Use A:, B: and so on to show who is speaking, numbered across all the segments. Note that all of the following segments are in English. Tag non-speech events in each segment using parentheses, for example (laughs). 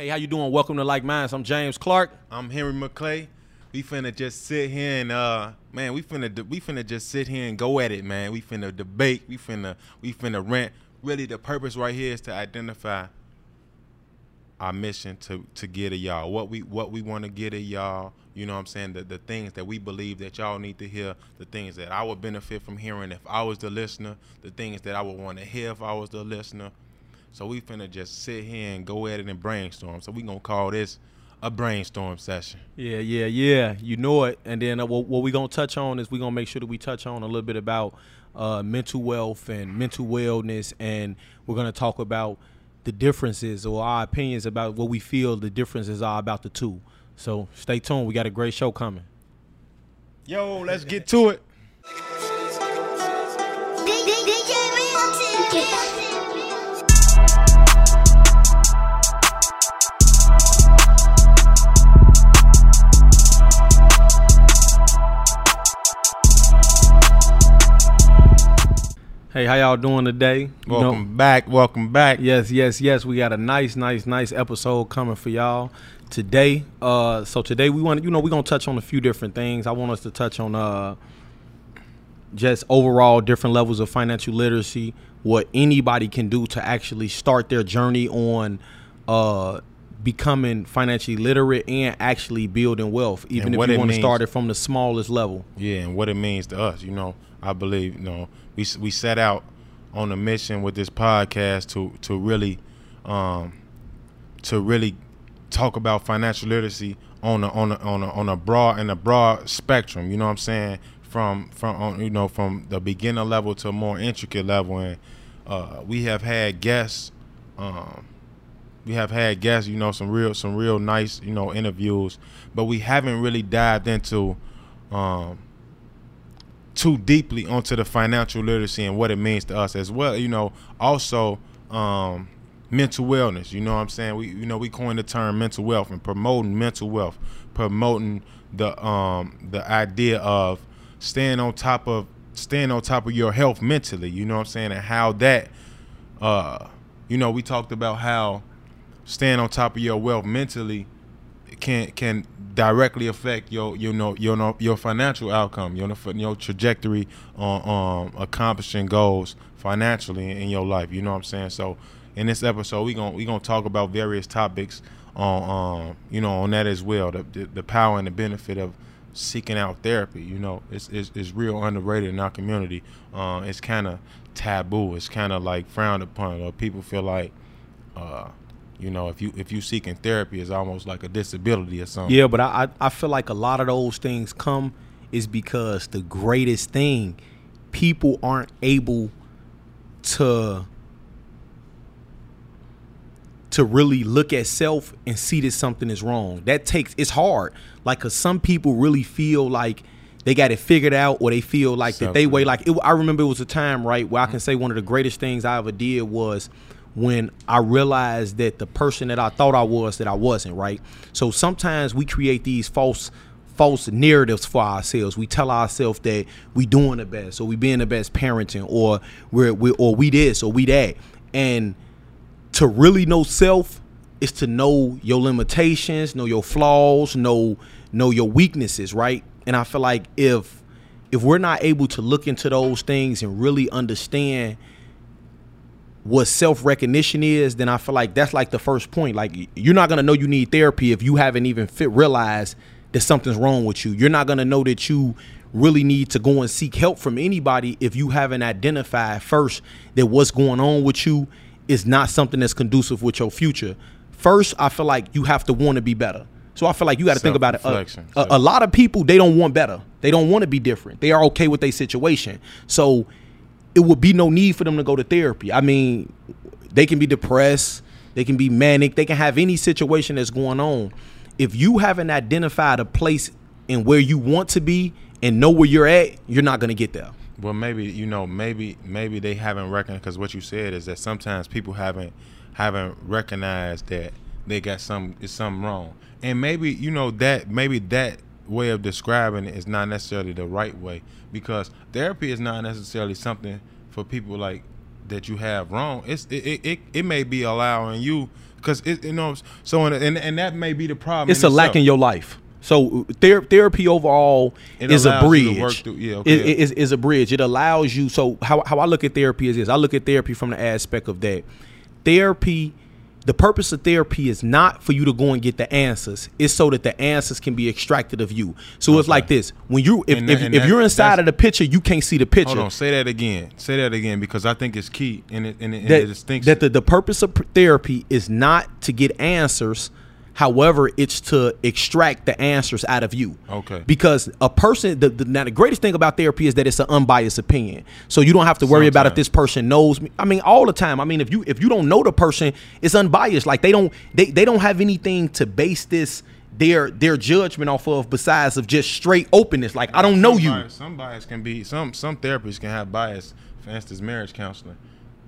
A: Hey, how you doing? Welcome to LykeMinds. I'm James Clark.
B: I'm Henry McClay. We finna just sit here and uh man, we finna we finna just sit here and go at it, man. We finna debate. We finna we finna rant. Really, the purpose right here is to identify our mission to to get at y'all. What we what we want to get at y'all. You know what I'm saying? The the things that we believe that y'all need to hear, the things that I would benefit from hearing if I was the listener, the things that I would want to hear if I was the listener. So we finna just sit here and go at it and brainstorm. So we gonna call this a brainstorm session.
A: Yeah, yeah, yeah. You know it. And then uh, what, what we're going to touch on is we're going to make sure that we touch on a little bit about uh, mental wealth and mental wellness. And we're to talk about the differences or our opinions about what we feel the differences are about the two. So stay tuned. We got a great show coming.
B: Yo, let's get to it.
A: Hey, how y'all doing today? You know-
B: Welcome back. Welcome back.
A: Yes, yes, yes. We got a nice, nice, nice episode coming for y'all today. Uh, so today we want, you know, we're gonna touch on a few different things. I want us to touch on uh, just overall different levels of financial literacy, what anybody can do to actually start their journey on uh, becoming financially literate and actually building wealth, even
B: And
A: if you want to start it from the smallest level.
B: Yeah, and what it means to us. You know, I believe. You know, we we set out on a mission with this podcast to to really, um, to really talk about financial literacy on a on a on a on a broad in a broad spectrum. You know what I'm saying? From from you know from the beginner level to a more intricate level, and uh, we have had guests. Um, we have had guests, you know, some real some real nice, you know, interviews, but we haven't really dived into um too deeply onto the financial literacy and what it means to us as well. You know, also um mental wellness. You know what I'm saying? We you know, we coined the term mental wealth and promoting mental wealth, promoting the um the idea of staying on top of staying on top of your health mentally, you know what I'm saying, and how that uh you know, we talked about how staying on top of your wealth mentally can can directly affect your you know your know your financial outcome, your your trajectory on um accomplishing goals financially in your life. You know what I'm saying? So in this episode, we gonna we gonna talk about various topics on um you know on that as well. The the, the power and the benefit of seeking out therapy. You know, it's it's, it's real underrated in our community. Uh, it's kind of taboo. It's kind of like frowned upon, or people feel like. Uh, you know, if you if you seeking therapy, it's almost like a disability or something.
A: Yeah, but I, I feel like a lot of those things come is because the greatest thing people aren't able to to really look at self and see that something is wrong. That takes it's hard. Like cuz some people really feel like they got it figured out or they feel like that they way like it, I remember it was a time, right, where I can mm-hmm. say one of the greatest things I ever did was when I realized that the person that I thought I was that I wasn't, right? So sometimes we create these false false narratives for ourselves. We tell ourselves that we doing the best or we being the best parenting or we're, we or we this or we that. And to really know self is to know your limitations, know your flaws, know know your weaknesses, right? And I feel like if if we're not able to look into those things and really understand what self recognition is, then I feel like that's like the first point. Like you're not gonna know you need therapy if you haven't even fit realized that something's wrong with you. You're not gonna know that you really need to go and seek help from anybody if you haven't identified first that what's going on with you is not something that's conducive with your future. First, I feel like you have to want to be better. So I feel like you got to think about it. Uh,
B: a,
A: a, a lot of people they don't want better. They don't want to be different. They are okay with their situation. So it would be no need for them to go to therapy. I mean, they can be depressed, they can be manic, they can have any situation that's going on. If you haven't identified a place and where you want to be and know where you're at, you're not going to get there.
B: Well, maybe you know, maybe maybe they haven't recognized because what you said is that sometimes people haven't haven't recognized that they got some is something wrong, and maybe you know that maybe that way of describing it is not necessarily the right way because therapy is not necessarily something for people like that you have wrong. It's it it, it, it may be allowing you because it you know so and, and and that may be the problem.
A: It's
B: in
A: a lack in your life. So ther- therapy overall
B: It
A: is a
B: allows you to
A: bridge.
B: through- yeah, okay.
A: It- it is, is a bridge. It allows you. So how how I look at therapy is this. I look at therapy from the aspect of that. Therapy, the purpose of therapy is not for you to go and get the answers. It's so that the answers can be extracted of you. So it's like this: when you if,
B: And
A: if, if
B: that-
A: you're inside of the picture, you can't see the picture.
B: Hold on, say that again. Say that again because I think it's key in it in, it, in
A: that,
B: the distinction.
A: that the, the purpose of therapy is not to get answers however it's to extract the answers out of you.
B: Okay.
A: because a person the, the, now the greatest thing about therapy is that it's an unbiased opinion. So you don't have to worry about if this person knows me. I mean all the time. I mean if you if you don't know the person it's unbiased. Like they don't they, they don't have anything to base this their their judgment off of besides of just straight openness. Like i don't know
B: Some
A: you.
B: Bias- Some bias can be some some therapists can have bias. For instance, marriage counseling.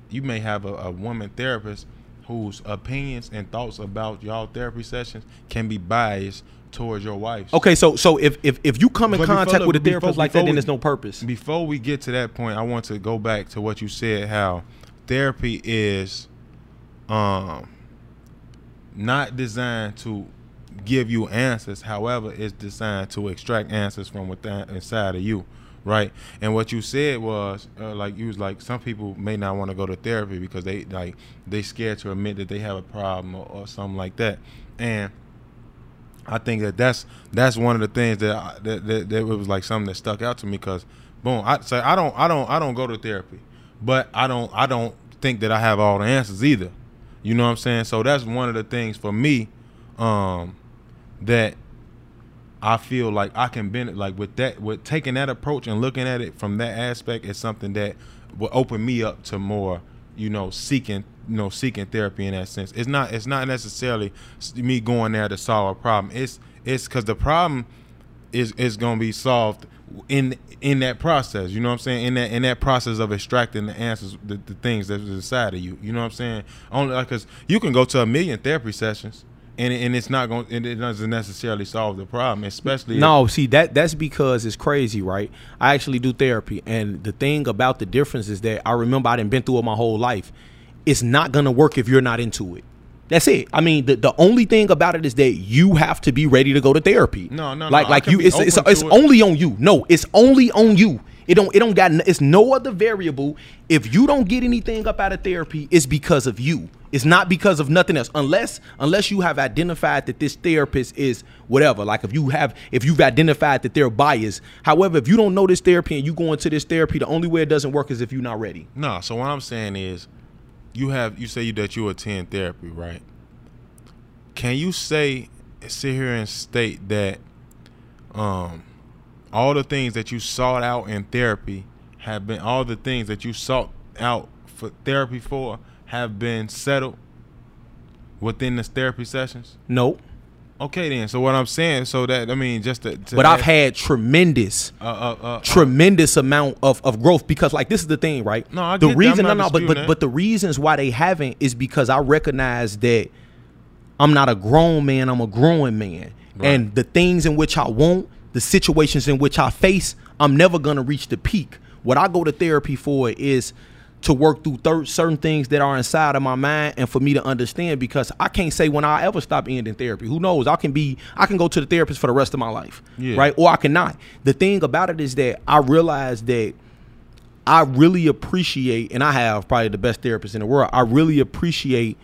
B: You may have a, a woman therapist whose opinions and thoughts about y'all therapy sessions can be biased towards your wife.
A: okay so so if if, if you come in
B: But
A: contact
B: look,
A: with a
B: before-
A: therapist like that
B: before
A: then there's no purpose
B: Before we get to that point, I want to go back to what you said. How therapy is, um, not designed to give you answers. However, it's designed to extract answers from within inside of you, right? And what you said was uh, like you was like some people may not want to go to therapy because they like they scared to admit that they have a problem or, or something like that, and. I think that that's that's one of the things that I, that, that that was like something that stuck out to me because boom I say I don't I don't I don't go to therapy but I don't I don't think that I have all the answers either you know what I'm saying so that's one of the things for me um that I feel like I can benefit like with that with taking that approach and looking at it from that aspect is something that will open me up to more you know seeking you know seeking therapy in that sense. It's not it's not necessarily me going there to solve a problem. It's it's because the problem is is going to be solved in in that process you know what i'm saying? In that in that process of extracting the answers the, the things that's inside of you you know what i'm saying? Only because you can go to a million therapy sessions and, and it's not going and it doesn't necessarily solve the problem especially
A: No, see that that's because it's crazy, right? I actually do therapy, and the thing about the difference is that I remember I didn't been through it my whole life. It's not gonna work if you're not into it. That's it. I mean, the, the only thing about it is that you have to be ready to go to therapy.
B: No, no, no,
A: like
B: I
A: like you. It's it's, it's
B: it.
A: only on you. No, it's only on you. It don't it don't got it's no other variable. If you don't get anything up out of therapy, it's because of you. It's not because of nothing else. Unless unless you have identified that this therapist is whatever. Like if you have if you've identified that they're biased. However, if you don't know this therapy and you go into this therapy, the only way it doesn't work is if you're not ready.
B: No, so what I'm saying is, you have you say that you attend therapy, right? Can you say sit here and state that um all the things that you sought out in therapy have been all the things that you sought out for therapy for have been settled within the therapy sessions?
A: No.
B: Okay then. So what I'm saying, so that I mean just to, to
A: But I've had tremendous
B: uh, uh, uh, uh,
A: tremendous amount of, of growth because like this is the thing right
B: No, I
A: the
B: get that.
A: reason
B: I'm
A: no
B: not
A: no but but
B: that.
A: but the reasons why they haven't is because i recognize that i'm not a grown man i'm a growing man
B: Right.
A: and the things in which i want the situations in which i face i'm never going to reach the peak what i go to therapy for is to work through thir- certain things that are inside of my mind and for me to understand because I can't say when I ever stop ending therapy. Who knows? I can be I can go to the therapist for the rest of my life.
B: Yeah.
A: Right? Or I cannot. The thing about it is that I realize that I really appreciate, and I have probably the best therapist in the world. I really appreciate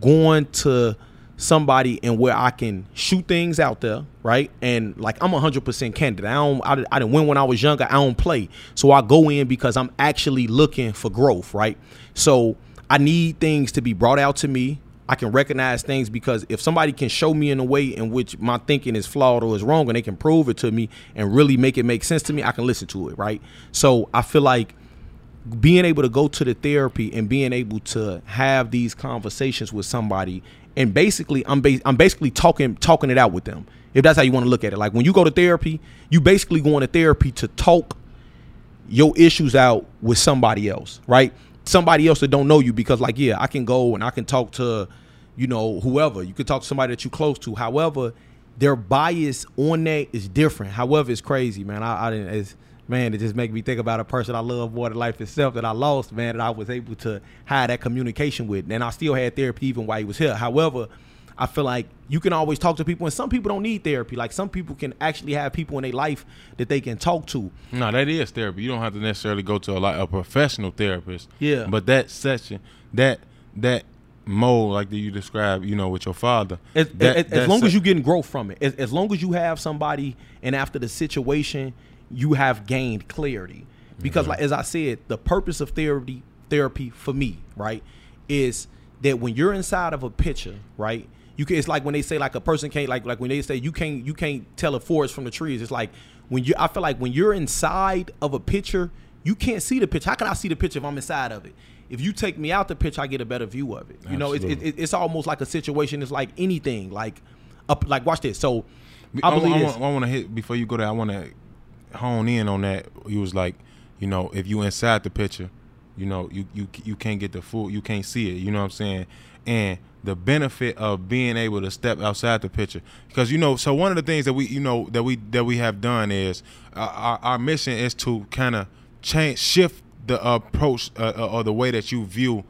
A: going to somebody and where I can shoot things out there, right? And like I'm 100% candid. I don't, I, I didn't win when I was younger. I don't play, so I go in because I'm actually looking for growth, right? So I need things to be brought out to me. I can recognize things because if somebody can show me in a way in which my thinking is flawed or is wrong, and they can prove it to me and really make it make sense to me, I can listen to it, right? So I feel like being able to go to the therapy and being able to have these conversations with somebody and basically I'm ba- I'm basically talking talking it out with them. If that's how you want to look at it. Like when you go to therapy, you basically going to therapy to talk your issues out with somebody else, right? Somebody else that don't know you because like yeah, I can go and I can talk to you know whoever. You could talk to somebody that you close to. However, their bias on that is different. However, it's crazy, man. I, I didn't man, it just make me think about a person I love more than life itself that I lost, man, that I was able to have that communication with. And I still had therapy even while he was here. However, I feel like you can always talk to people, and some people don't need therapy. Like some people can actually have people in their life that they can talk to.
B: No, that is therapy. You don't have to necessarily go to a like a professional therapist.
A: Yeah.
B: But that session, that that mold like that you described, you know, with your father.
A: As,
B: that,
A: as, as long as you're getting growth from it, as, as long as you have somebody, and after the situation, you have gained clarity. Because,
B: Mm-hmm.
A: like as I said, the purpose of therapy, therapy for me, right, is that when you're inside of a picture, right, you can. It's like when they say like a person can't like like when they say you can't you can't tell a forest from the trees. It's like when you. I feel like when you're inside of a picture, you can't see the picture. How can I see the picture if I'm inside of it? If you take me out the picture, I get a better view of it. You know, it's, it,
B: Absolutely.
A: it's almost like a situation. It's like anything. Like, up. Like watch this. So, I
B: I,
A: believe
B: I,
A: this.
B: I want to hit before you go there. I want to hone in on that. He was like, you know, if you inside the picture, you know, you you you can't get the full, you can't see it. You know what I'm saying? And the benefit of being able to step outside the picture, because you know, so one of the things that we, you know, that we that we have done is our, our mission is to kind of change, shift the approach uh, uh, or the way that you view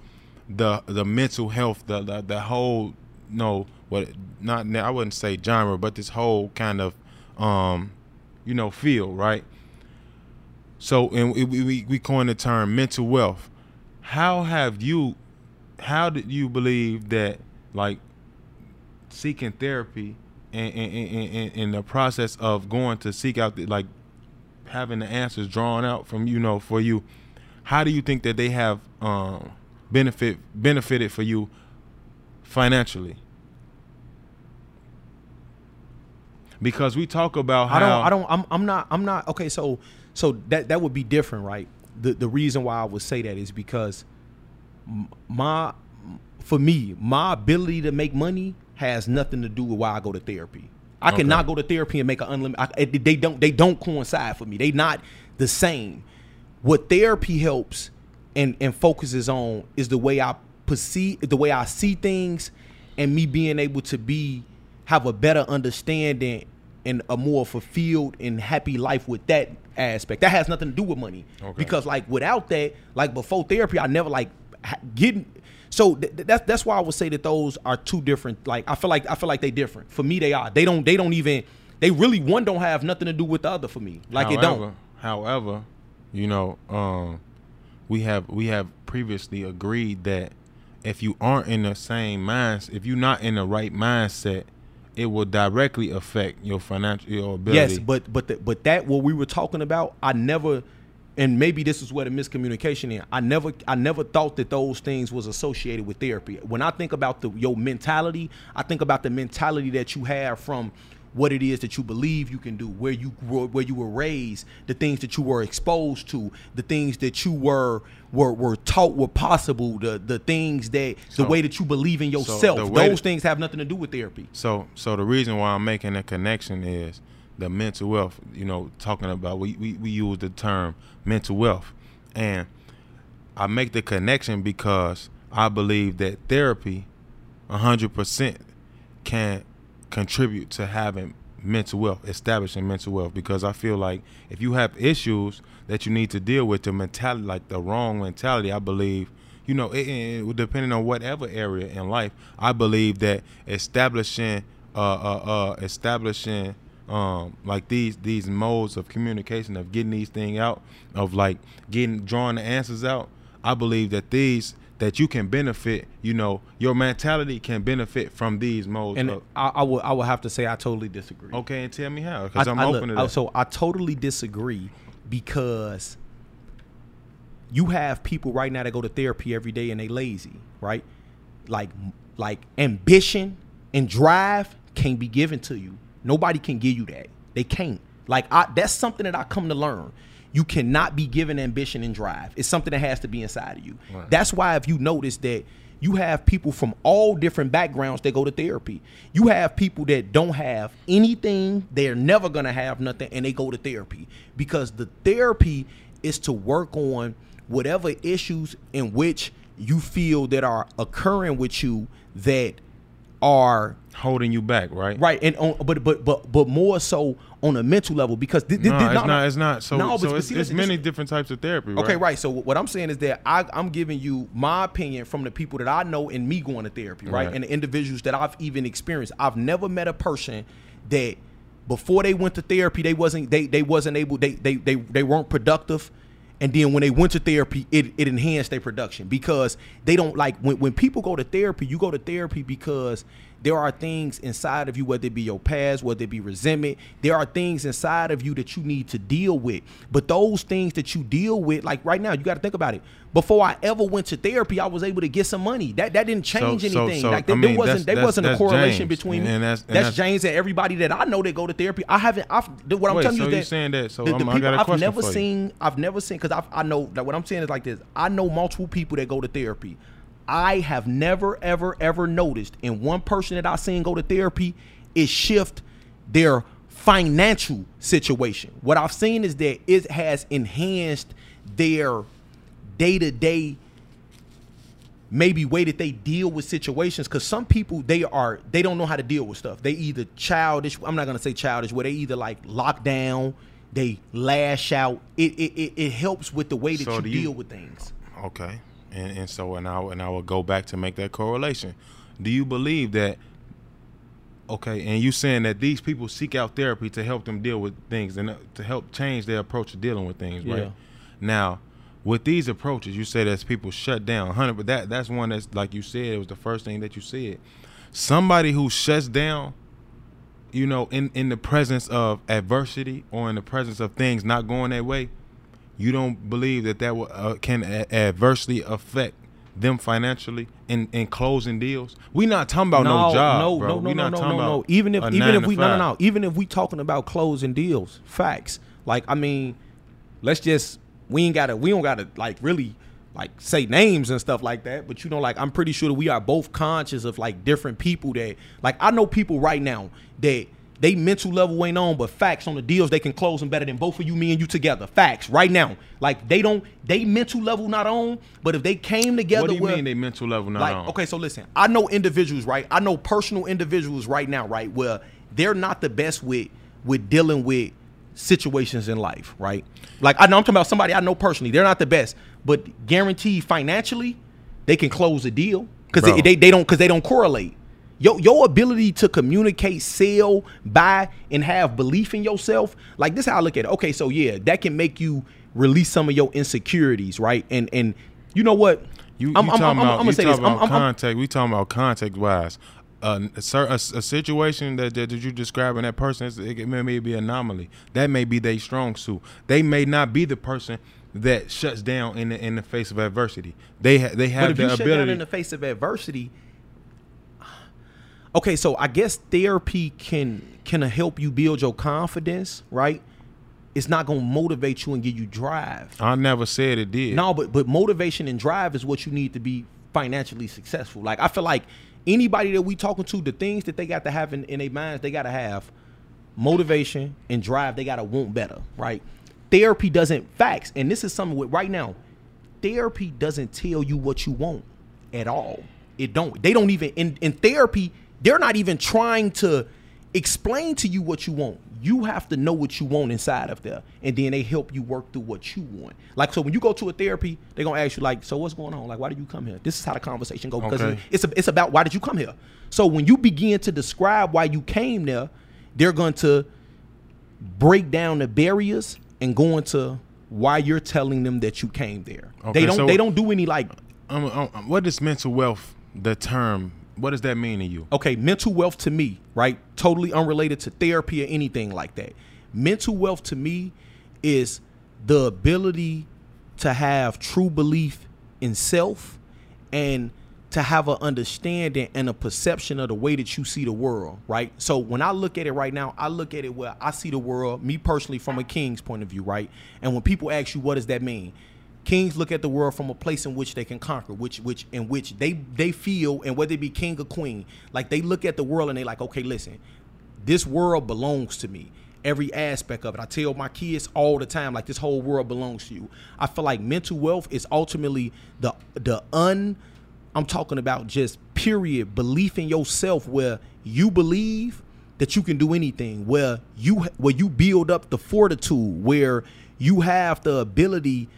B: the the mental health, the the, the whole no what not I wouldn't say genre, but this whole kind of um you know feel right. So and we we, we coined the term mental wealth. How have you? How did you believe that like seeking therapy and and, and, and, the process of going to seek out the, like having the answers drawn out from you know for you how do you think that they have um, benefit benefited for you financially? Because we talk about how
A: I don't. I don't. I'm. I'm not. I'm not. Okay. So. So that that would be different, right? The the reason why I would say that is because my for me my ability to make money has nothing to do with why I go to therapy. I
B: Okay.
A: cannot go to therapy and make an unlimited. I, they don't. They don't coincide for me. They not the same. What therapy helps and and focuses on is the way I perceive, the way I see things, and me being able to be have a better understanding and a more fulfilled and happy life with that aspect. That has nothing to do with money.
B: Okay.
A: Because like without that, like before therapy, I never like getting. So th- th- that's that's why I would say that those are two different. Like I feel like I feel like they different. For me, they are. They don't. They don't even. They really one don't have nothing to do with the other for me. Like it don't.
B: However, you know, um, we have we have previously agreed that if you aren't in the same minds, if you're not in the right mindset, it will directly affect your financial your ability.
A: Yes, but but the, but that what we were talking about, I never, and maybe this is where the miscommunication is. I never I never thought that those things was associated with therapy. When I think about the your mentality, I think about the mentality that you have from what it is that you believe you can do, where you grew, where you were raised, the things that you were exposed to, the things that you were were were taught were possible, the the things that
B: So-
A: the way that you believe in yourself.
B: way
A: those
B: that-
A: things have nothing to do with therapy.
B: So so the reason why I'm making a connection is the mental wealth. You know, talking about we we, we use the term mental wealth, and I make the connection because I believe that therapy, hundred percent, can contribute to having mental wealth, establishing mental wealth. Because I feel like if you have issues that you need to deal with, the mentality, like the wrong mentality, I believe you know, it, it, depending on whatever area in life, I believe that establishing, uh, uh, uh, establishing, um, like these these modes of communication of getting these things out, of like getting drawing the answers out. I believe that these that you can benefit. You know, your mentality can benefit from these modes.
A: And
B: of,
A: I, I would I would have to say I totally disagree.
B: okay, and tell me how, because I'm
A: I
B: open
A: look,
B: to that.
A: So I totally disagree because you have people right now that go to therapy every day and they lazy, right? Like like ambition and drive can't be given to you. Nobody can give you that. They can't. Like I that's something that I come to learn. You cannot be given ambition and drive. It's something that has to be inside of you.
B: Right.
A: That's why if you notice that you have people from all different backgrounds that go to therapy. You have people that don't have anything, they're never gonna have nothing, and they go to therapy. Because the therapy is to work on whatever issues in which you feel that are occurring with you that are
B: holding you back, right?
A: Right, and on, but but but but more so on a mental level because
B: th- th- no, th- it's no, not. It's not. So, no, so it's, it's many different types of therapy. Right?
A: Okay, right. So what I'm saying is that I, am giving you my opinion from the people that I know and me going to therapy, right? right? And the individuals that I've even experienced. I've never met a person that before they went to therapy they wasn't they they wasn't able they they they, they weren't productive and then when they went to therapy it, it enhanced their production because they don't like when, when people go to therapy you go to therapy because there are things inside of you, whether it be your past, whether it be resentment, there are things inside of you that you need to deal with. But those things that you deal with, like right now, you got to think about it. Before I ever went to therapy, I was able to get some money. That that didn't change so, anything. So, so, like there, mean, there wasn't there wasn't a correlation James. between and that's, and that's, that's, James and everybody that I know that go to therapy. I haven't. I've, what I'm
B: Wait,
A: telling you
B: is
A: that
B: saying that. So the, the people, I
A: have never seen. I've never seen because I know that what I'm saying is like this. I know multiple people that go to therapy. I have never, ever, ever noticed in one person that I've seen go to therapy is shift their financial situation. What I've seen is that it has enhanced their day to day maybe way that they deal with situations. Because some people they are they don't know how to deal with stuff. They either childish i'm not going to say childish where they either like lock down they lash out. It it, it, it helps with the way that so you, you deal with things.
B: Okay and, and so and I and I will go back to make that correlation. Do you believe that? Okay, and you saying that these people seek out therapy to help them deal with things and uh, to help change their approach to dealing with things, right? Yeah. Now, with these approaches, you say that people shut down, hundred, but that that's one that's like you said, it was the first thing that you said. Somebody who shuts down, you know, in in the presence of adversity or in the presence of things not going their way, you don't believe that that will, uh, can a- adversely affect them financially in, in closing deals. We not talking about no, no job, no, bro.
A: No,
B: no,
A: no, no, no, no. Even if even if we no, no, no. Even if we talking about closing deals, facts. Like I mean, let's just we ain't gotta we don't gotta like really like say names and stuff like that. But you know, like I'm pretty sure that we are both conscious of like different people that like I know people right now that they mental level ain't on, but facts on the deals they can close them better than both of you, me and you together. Facts right now. Like they don't, they mental level not on, but if they came together, what
B: do you
A: with,
B: mean they mental level not like, on?
A: Okay, so listen, I know individuals, right? I know personal individuals right now, right, where they're not the best with with dealing with situations in life, right? Like I know I'm talking about somebody I know personally. They're not the best, but guaranteed financially, they can close a deal because they, they they don't because they don't correlate. Your your ability to communicate, sell, buy, and have belief in yourself, like this how I look at it. Okay, so yeah, that can make you release some of your insecurities, right? And and you know what?
B: You, you I'm, talking I'm, about, I'm, I'm, gonna say this. About context. we talking about context wise. Uh, a, a, a, situation that, that, you describing that person it may, may be anomaly. That may be their strong suit. They may not be the person that shuts down in the in the face of adversity. They ha, they have
A: but if
B: the
A: you
B: ability
A: shut down in the face of adversity okay, so I guess therapy can can help you build your confidence, right? It's not gonna motivate you and give you drive.
B: I never said it did.
A: No, but but motivation and drive is what you need to be financially successful. Like I feel like anybody that we talking to, the things that they got to have in, in their minds, they gotta have motivation and drive. They gotta want better, right? Therapy doesn't facts, and this is something with right now. Therapy doesn't tell you what you want at all. It don't. They don't even in, in therapy they're not even trying to explain to you what you want. You have to know what you want inside of there, and then they help you work through what you want. Like so, when you go to a therapy, they're gonna ask you like, "So what's going on? Like, why did you come here?" This is how the conversation goes because okay. it's a, it's about why did you come here. So when you begin to describe why you came there, they're going to break down the barriers and go into why you're telling them that you came there. Okay, they don't so they don't do any like.
B: Um, um, what is mental wealth? The term what does that mean to you?
A: Okay, mental wealth to me, right? Totally unrelated to therapy or anything like that. Mental wealth to me is the ability to have true belief in self and to have an understanding and a perception of the way that you see the world, right? So when I look at it right now, I look at it where I see the world, me personally, from a king's point of view, right? And when people ask you, what does that mean? Kings look at the world from a place in which they can conquer, which which in which they they feel, and whether it be king or queen, like they look at the world and they like, okay, listen, this world belongs to me. Every aspect of it. I tell my kids all the time, like this whole world belongs to you. I feel like mental wealth is ultimately the the un I'm talking about just period belief in yourself where you believe that you can do anything, where you where you build up the fortitude, where you have the ability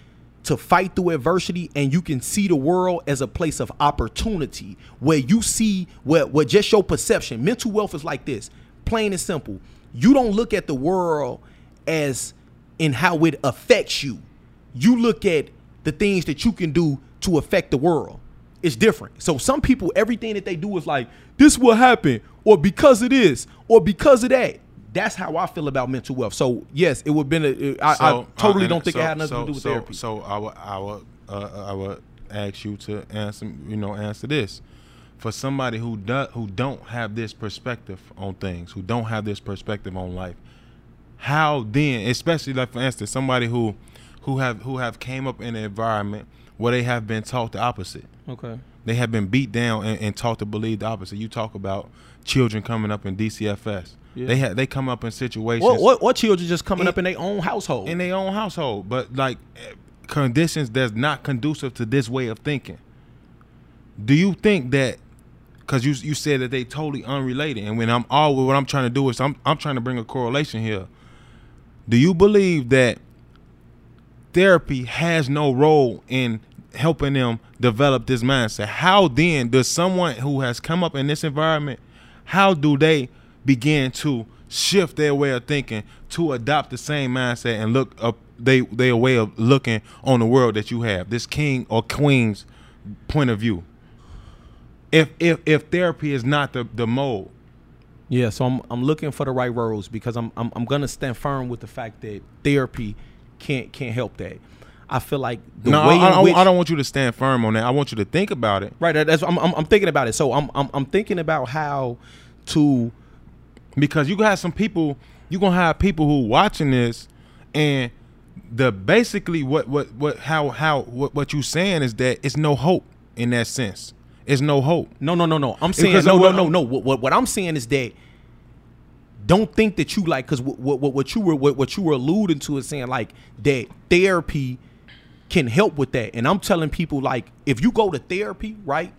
A: to fight through adversity and you can see the world as a place of opportunity where you see where, where just your perception mental wealth is like this plain and simple. You don't look at the world as in how it affects you. You look at the things that you can do to affect the world. It's different. So some people everything that they do is like this will happen or because it is or because of that that's how I feel about mental wealth. So yes, it would have been. A, I, so, I totally uh, don't think so, it had nothing so, to do with
B: so,
A: therapy.
B: So I would, I would, uh, I would ask you to answer. You know, answer this. For somebody who does, who don't have this perspective on things, who don't have this perspective on life, how then, especially like for instance, somebody who, who have who have came up in an environment where they have been taught the opposite.
A: Okay.
B: They have been beat down and, and taught to believe the opposite. You talk about children coming up in DCFS yeah. They have they come up in situations.
A: What, what, what children just coming in, up in their own household?
B: In their own household, but like conditions that's not conducive to this way of thinking. Do you think that? Because you you said that they totally unrelated, and when I'm all what I'm trying to do is I'm I'm trying to bring a correlation here. Do you believe that therapy has no role in helping them develop this mindset? How then does someone who has come up in this environment, how do they begin to shift their way of thinking to adopt the same mindset and look up they their way of looking on the world that you have this king or queen's point of view if if if therapy is not the the mold
A: yeah so i'm i'm looking for the right roles because i'm i'm, I'm gonna stand firm with the fact that therapy can't can't help that I feel like
B: the no, way I, I, which, I, don't want you to stand firm on that. I want you to think about it.
A: Right. That's I'm, I'm, I'm thinking about it. So I'm, I'm I'm thinking about how to
B: because you got some people you're gonna have people who watching this and the basically what what what how how what, what you saying is that it's no hope in that sense. It's no hope.
A: No no no no. I'm saying because no no no no. What, what, what i'm saying is that don't think that you like because what, what, what you were what, what you were alluding to is saying like that therapy can help with that. And i'm telling people like if you go to therapy right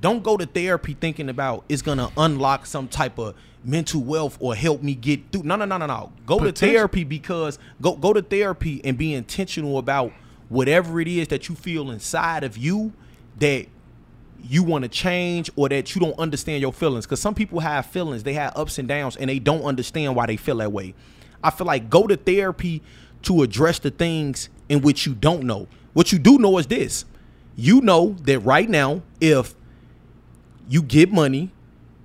A: don't go to therapy thinking about it's gonna unlock some type of mental wealth or help me get through. No, no, no, no, no. Go Potential. to therapy because go go to therapy and be intentional about whatever it is that you feel inside of you that you want to change or that you don't understand your feelings. Because some people have feelings, they have ups and downs, and they don't understand why they feel that way. I feel like go to therapy to address the things in which you don't know. What you do know is this. You know that right now, if you get money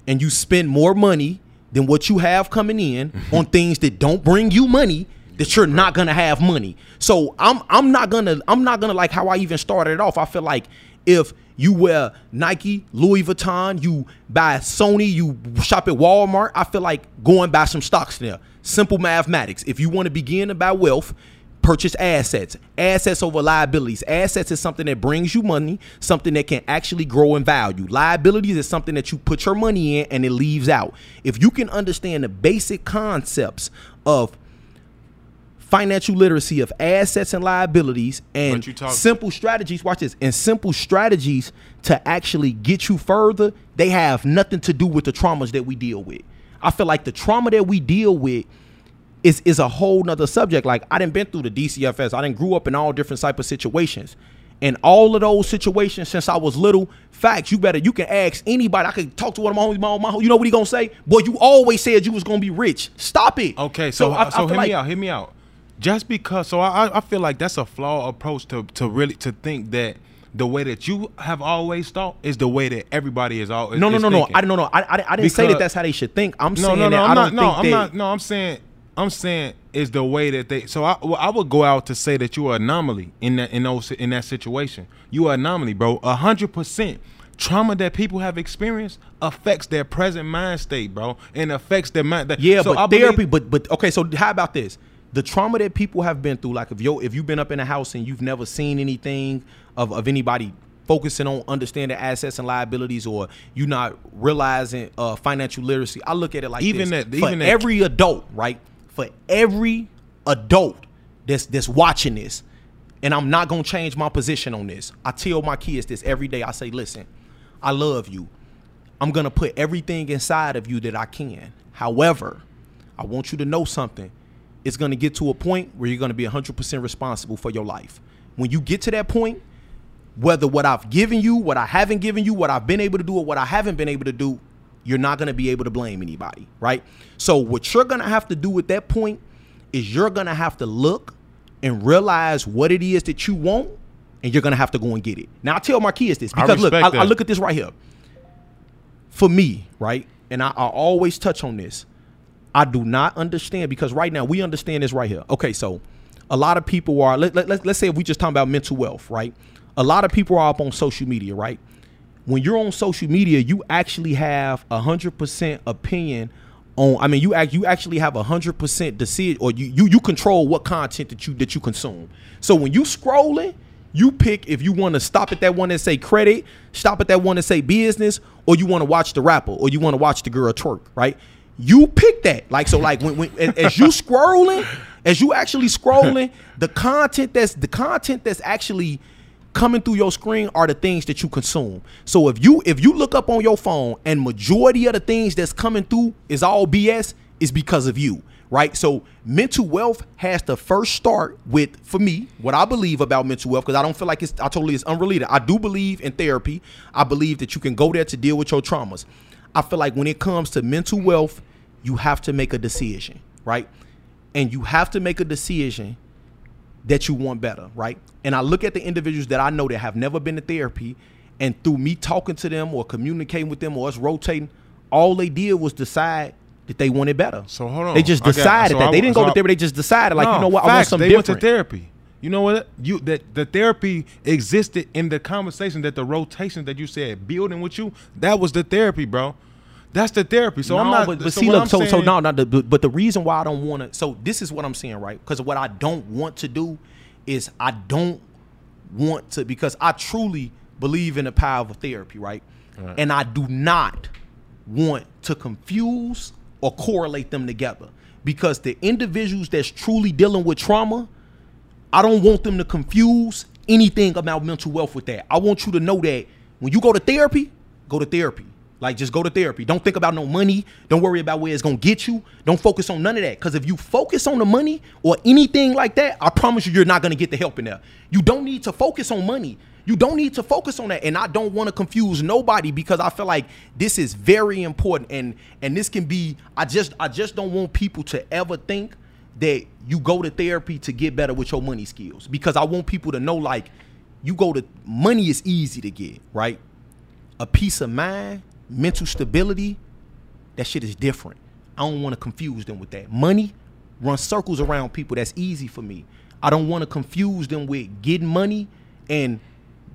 A: and you spend more money than what you have coming in mm-hmm. on things that don't bring you money that you're not gonna have money. So I'm I'm not gonna I'm not gonna like how I even started it off. I feel like if you wear Nike, Louis Vuitton, you buy Sony, you shop at Walmart, I feel like going buy some stocks there. Simple mathematics. If you want to begin to buy wealth, purchase assets assets over liabilities. Assets is something that brings you money something that can actually grow in value. Liabilities is something that you put your money in and it leaves out. If you can understand the basic concepts of financial literacy of assets and liabilities and simple strategies watch this and simple strategies to actually get you further they have nothing to do with the traumas that we deal with. I feel like the trauma that we deal with is is a whole nother subject. Like I didn't been through the DCFS. I didn't grew up in all different type of situations. And all of those situations since I was little, facts, you better you can ask anybody. I could talk to one of my homies, my, my you know what he gonna say? Boy, you always said you was gonna be rich. Stop it.
B: Okay, so so, I, uh, so I hit like, me out, hit me out. Just because so I I feel like that's a flawed approach to to really to think that the way that you have always thought is the way that everybody is always.
A: No, no, no, no. I don't know. I, I, I didn't because, say that that's how they should think. I'm no, saying no, no, that
B: I'm
A: I
B: don't
A: not, no,
B: I'm not. No, I'm saying I'm saying is the way that they. So I, well, I would go out to say that you are anomaly in that in those in that situation. You are anomaly, bro. A hundred percent trauma that people have experienced affects their present mind state, bro, and affects their mind. That,
A: yeah, so but I therapy. Believe, but but okay. So how about this? The trauma that people have been through, like if you if you've been up in a house and you've never seen anything of of anybody focusing on understanding assets and liabilities or you not realizing uh, financial literacy. I look at it like even this. that even for that, every adult, right? For every adult that's that's watching this, and I'm not gonna change my position on this. I tell my kids this every day. I say, listen, I love you. I'm gonna put everything inside of you that I can. However, I want you to know something. It's gonna get to a point where you're gonna be 100% responsible for your life. When you get to that point, whether what I've given you, what I haven't given you, what I've been able to do, or what I haven't been able to do, you're not gonna be able to blame anybody, right? So what you're gonna have to do at that point is you're gonna have to look and realize what it is that you want, and you're gonna have to go and get it. Now I tell my kids this
B: I
A: because look, I, I look at this right here. For me, right, and I, I always touch on this. I do not understand because right now we understand this right here. Okay, so a lot of people are let, let, let, let's say if we just talking about mental wealth, right? A lot of people are up on social media, right? When you're on social media, you actually have a hundred percent opinion on I mean you act you actually have a hundred percent decision or you, you you control what content that you that you consume. So when you scrolling, you pick if you want to stop at that one that say credit, stop at that one that say business, or you want to watch the rapper, or you want to watch the girl twerk, right? You pick that. Like so, like when, when as- as you scrolling, as you actually scrolling, the content that's the content that's actually coming through your screen are the things that you consume. So if you if you look up on your phone and majority of the things that's coming through is all BS, is because of you, right? So mental wealth has to first start with for me what I believe about mental wealth because I don't feel like it's I totally it's unrelated. I do believe in therapy. I believe that you can go there to deal with your traumas. I feel like when it comes to mental wealth, you have to make a decision, right? And you have to make a decision that you want better, right? And I look at the individuals that I know that have never been to therapy, and through me talking to them or communicating with them or us rotating, all they did was decide that they wanted better.
B: So hold on.
A: They just
B: got-
A: decided
B: so
A: that
B: I-
A: they didn't
B: so
A: go to therapy. They just decided, like, you know what, I want
B: facts.
A: something
B: they
A: different.
B: went to therapy. You know what? You that the therapy existed in the conversation that the rotation that you said building with you. That was the therapy, bro. That's the therapy. So I'm not.
A: But, but
B: so
A: see, look.
B: I'm
A: So, so no, no. The, but but the reason why I don't want to. So this is what I'm saying, right? Because what I don't want to do is I don't want to because I truly believe in the power of therapy, right?
B: Right.
A: And I do not want to confuse or correlate them together because the individuals that's truly dealing with trauma, I don't want them to confuse anything about mental wealth with that. I want you to know that when you go to therapy, go to therapy. Like just go to therapy. Don't think about no money. Don't worry about where it's gonna get you. Don't focus on none of that. Cause if you focus on the money or anything like that, I promise you you're not gonna get the help in there. You don't need to focus on money. You don't need to focus on that. And I don't want to confuse nobody because I feel like this is very important and and this can be I just I just don't want people to ever think that you go to therapy to get better with your money skills because I want people to know like you go to money is easy to get, right? A peace of mind, mental stability, that shit is different. I don't want to confuse them with that. Money run circles around people. That's easy for me. I don't want to confuse them with getting money and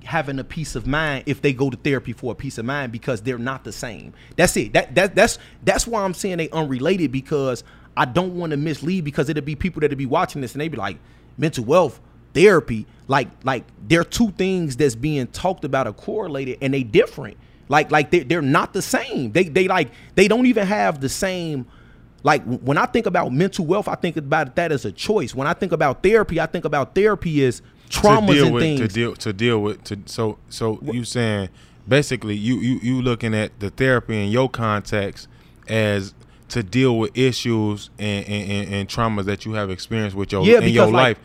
A: having a peace of mind if they go to therapy for a peace of mind because they're not the same. That's it. That that that's that's why I'm saying they unrelated because I don't want to mislead because it'll be people that'll be watching this and they be like mental wealth therapy like like they're two things that's being talked about are correlated and they different like like they, they're not the same. They they like they don't even have the same like when i think about mental wealth i think about that as a choice. When i think about therapy i think about therapy as traumas
B: to deal
A: and
B: with,
A: things.
B: to deal to deal with to so so you saying basically you you you looking at the therapy in your context as to deal with issues and and, and, and traumas that you have experienced with your
A: Yeah,
B: in your
A: like-
B: life.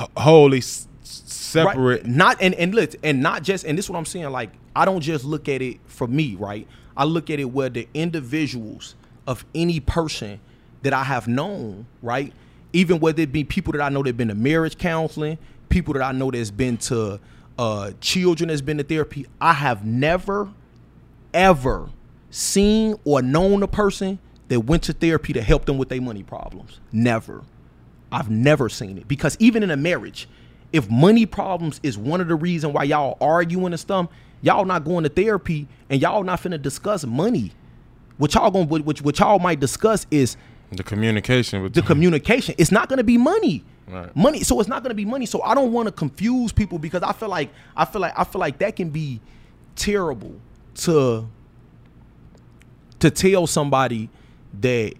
B: H- wholly s- separate
A: Right. Not and and look and not just and this is what I'm saying. Like I don't just look at it for me, right? I look at it where the individuals of any person that I have known, right? Even whether it be people that I know that've been to marriage counseling, people that I know that's been to uh children that's been to therapy, I have never ever seen or known a person that went to therapy to help them with their money problems. Never. I've never seen it because even in a marriage, if money problems is one of the reason why y'all arguing and stuff, y'all not going to therapy and y'all not finna discuss money. What y'all going what, what y'all might discuss is
B: the communication with
A: the (laughs) communication. It's not going to be money.
B: Right.
A: Money. So it's not going to be money. So I don't want to confuse people because I feel like I feel like I feel like that can be terrible to to tell somebody that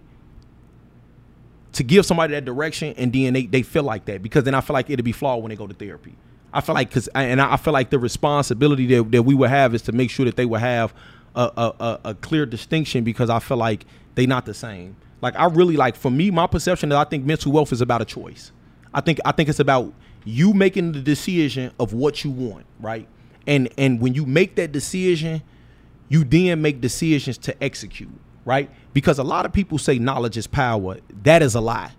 A: to give somebody that direction and then they, they feel like that because then I feel like it'll be flawed when they go to therapy. I feel like because and I feel like the responsibility that, that we would have is to make sure that they would have a, a, a clear distinction because I feel like they not the same. Like I really like for me, my perception that I think mental wealth is about a choice. I think I think it's about you making the decision of what you want, right? And and when you make that decision, you then make decisions to execute, right? Because a lot of people say knowledge is power. That is a lie.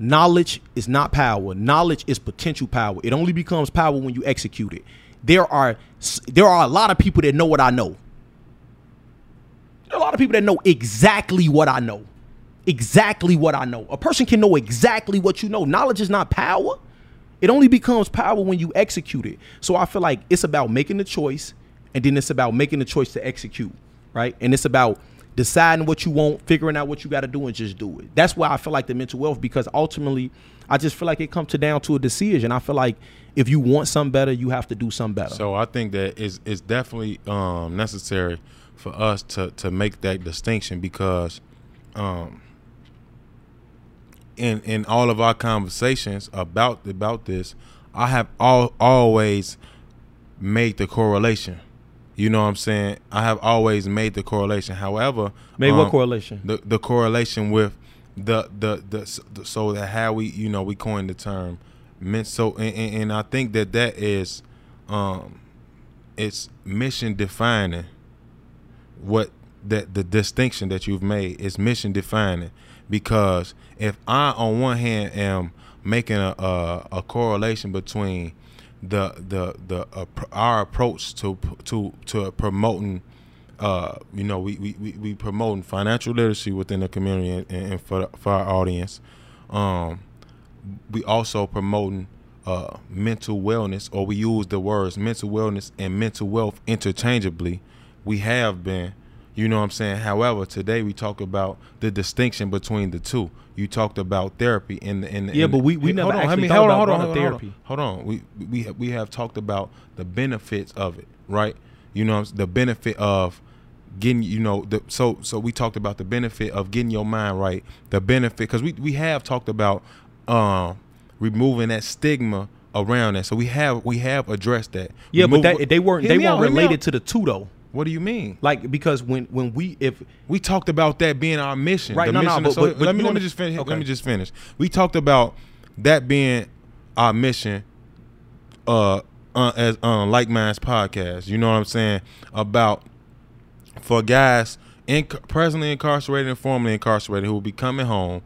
A: Knowledge is not power. Knowledge is potential power. It only becomes power when you execute it. There are there are a lot of people that know what I know. There are a lot of people that know exactly what I know. Exactly what I know. A person can know exactly what you know. Knowledge is not power. It only becomes power when you execute it. So I feel like it's about making the choice and then it's about making the choice to execute, right? And it's about deciding what you want, figuring out what you got to do and just do it. That's why I feel like the mental wealth because ultimately I just feel like it comes to down to a decision. I feel like if you want something better, you have to do something better.
B: So I think that it's definitely um, necessary for us to to make that distinction because um, in in all of our conversations about about this, I have all always made the correlation. You know what I'm saying? I have always made the correlation. However,
A: made um, what correlation?
B: The the correlation with the the the, the so that how we you know we coined the term meant so and, and I think that that is um it's mission defining what that the distinction that you've made is mission defining because if I on one hand am making a a, a correlation between the the the uh, our approach to to to promoting uh, you know we, we we promoting financial literacy within the community and, and for for our audience. Um, we also promoting uh, mental wellness or we use the words mental wellness and mental wealth interchangeably. We have been you know what I'm saying? However, today we talk about the distinction between the two. You talked about therapy in the in the,
A: yeah, but we, we never actually thought hold about hold on, therapy.
B: Hold on, we we we have talked about the benefits of it, right? You know, the benefit of getting you know the so so we talked about the benefit of getting your mind right. The benefit because we we have talked about um, removing that stigma around that. So we have we have addressed that.
A: Yeah, Remove, but that, they weren't they weren't out, related to the two though.
B: What do you mean?
A: Like because when when we if
B: we talked about that being our mission,
A: right?
B: The
A: no,
B: mission
A: no. But,
B: so
A: but, but
B: let me let me just finish. Okay. Let me just finish. We talked about that being our mission, uh, uh as on uh, LykeMinds podcast. You know what I'm saying about for guys in, presently incarcerated and formerly incarcerated who will be coming home.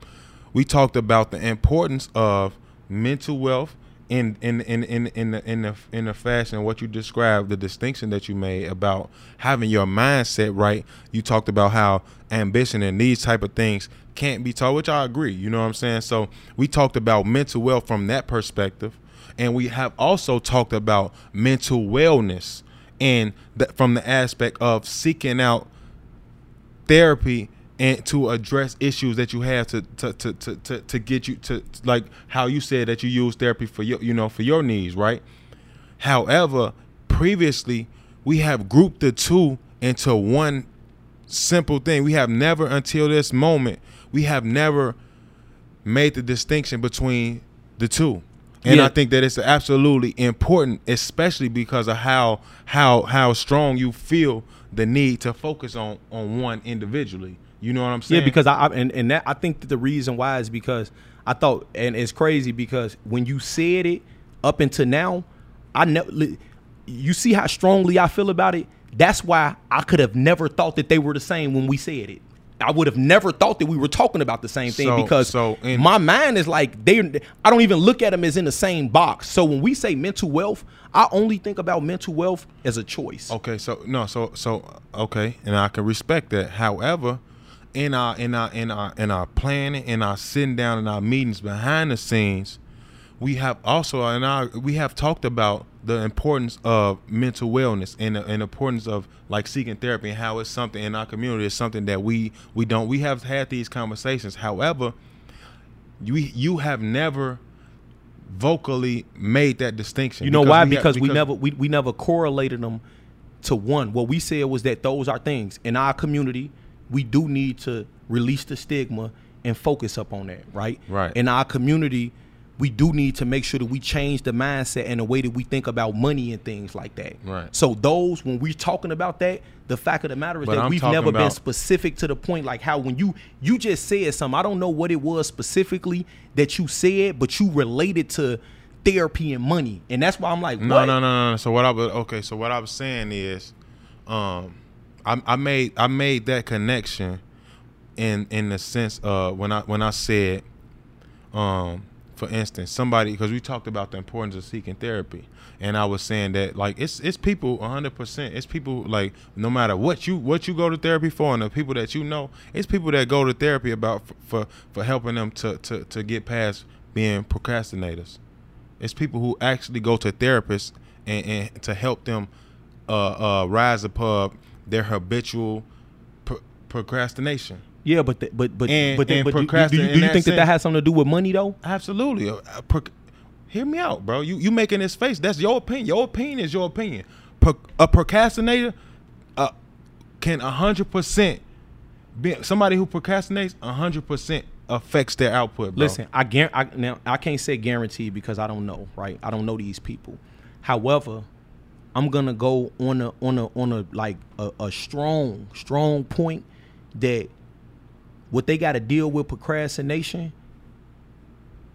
B: We talked about the importance of mental wealth in in in in in the in the in the fashion what you described the distinction that you made about having your mindset right. You talked about how ambition and these type of things can't be taught which i agree you know what i'm saying? So we talked about mental wealth from that perspective and we have also talked about mental wellness and that from the aspect of seeking out therapy and to address issues that you have to to, to, to, to, to get you to like how you said that you use therapy for your you know for your needs right however previously we have grouped the two into one simple thing we have never until this moment we have never made the distinction between the two and yeah. I think that it's absolutely important, especially because of how how how strong you feel the need to focus on on one individually. You know what I'm saying?
A: Yeah, because I, I and, and that I think that the reason why is because I thought and it's crazy because when you said it up until now, I never you see how strongly I feel about it. That's why I could have never thought that they were the same when we said it. I would have never thought that we were talking about the same thing so, because so in, my mind is like they. I don't even look at them as in the same box. So when we say mental wealth, I only think about mental wealth as a choice.
B: Okay, so no, so so okay, and I can respect that. However, in our in our in our in our planning, in our sitting down in our meetings behind the scenes, we have also in our we have talked about the importance of mental wellness and the, and the importance of like seeking therapy and how it's something in our community is something that we we don't we have had these conversations. However, you you have never vocally made that distinction.
A: You know why? We because, have, because, we never we, we never correlated them to one. What we said was that those are things in our community we do need to release the stigma and focus up on that, right?
B: Right.
A: In our community, we do need to make sure that we change the mindset and the way that we think about money and things like that.
B: Right.
A: So those when we're talking about that, the fact of the matter is
B: But
A: that
B: I'm
A: we've never been specific to the point like how when you you just said something, I don't know what it was specifically that you said, but you related to therapy and money, and that's why I'm like,
B: No,
A: what?
B: no, no, no. So what I was okay. So what I was saying is, um, I, I made I made that connection, in in the sense of when I when I said, um, for instance, somebody because we talked about the importance of seeking therapy, and I was saying that like it's it's people 100. percent It's people like no matter what you what you go to therapy for, and the people that you know, it's people that go to therapy about for for, for helping them to, to to get past being procrastinators. It's people who actually go to therapists and, and to help them uh, uh, rise above their habitual pro- procrastination.
A: Yeah, but the, but but
B: And-
A: but, but do, do, you, do you
B: that
A: think that that has something to do with money though?
B: Absolutely. Uh, uh, proc- hear me out, bro. You you making this face. That's your opinion. Your opinion is your opinion. Pro- a procrastinator uh, can hundred percent be somebody who procrastinates. hundred percent affects their output. Bro.
A: Listen, I guarantee I, now I can't say guaranteed because I don't know, right? I don't know these people. However, I'm gonna go on a on a on a like a, a strong strong point that what they got to deal with procrastination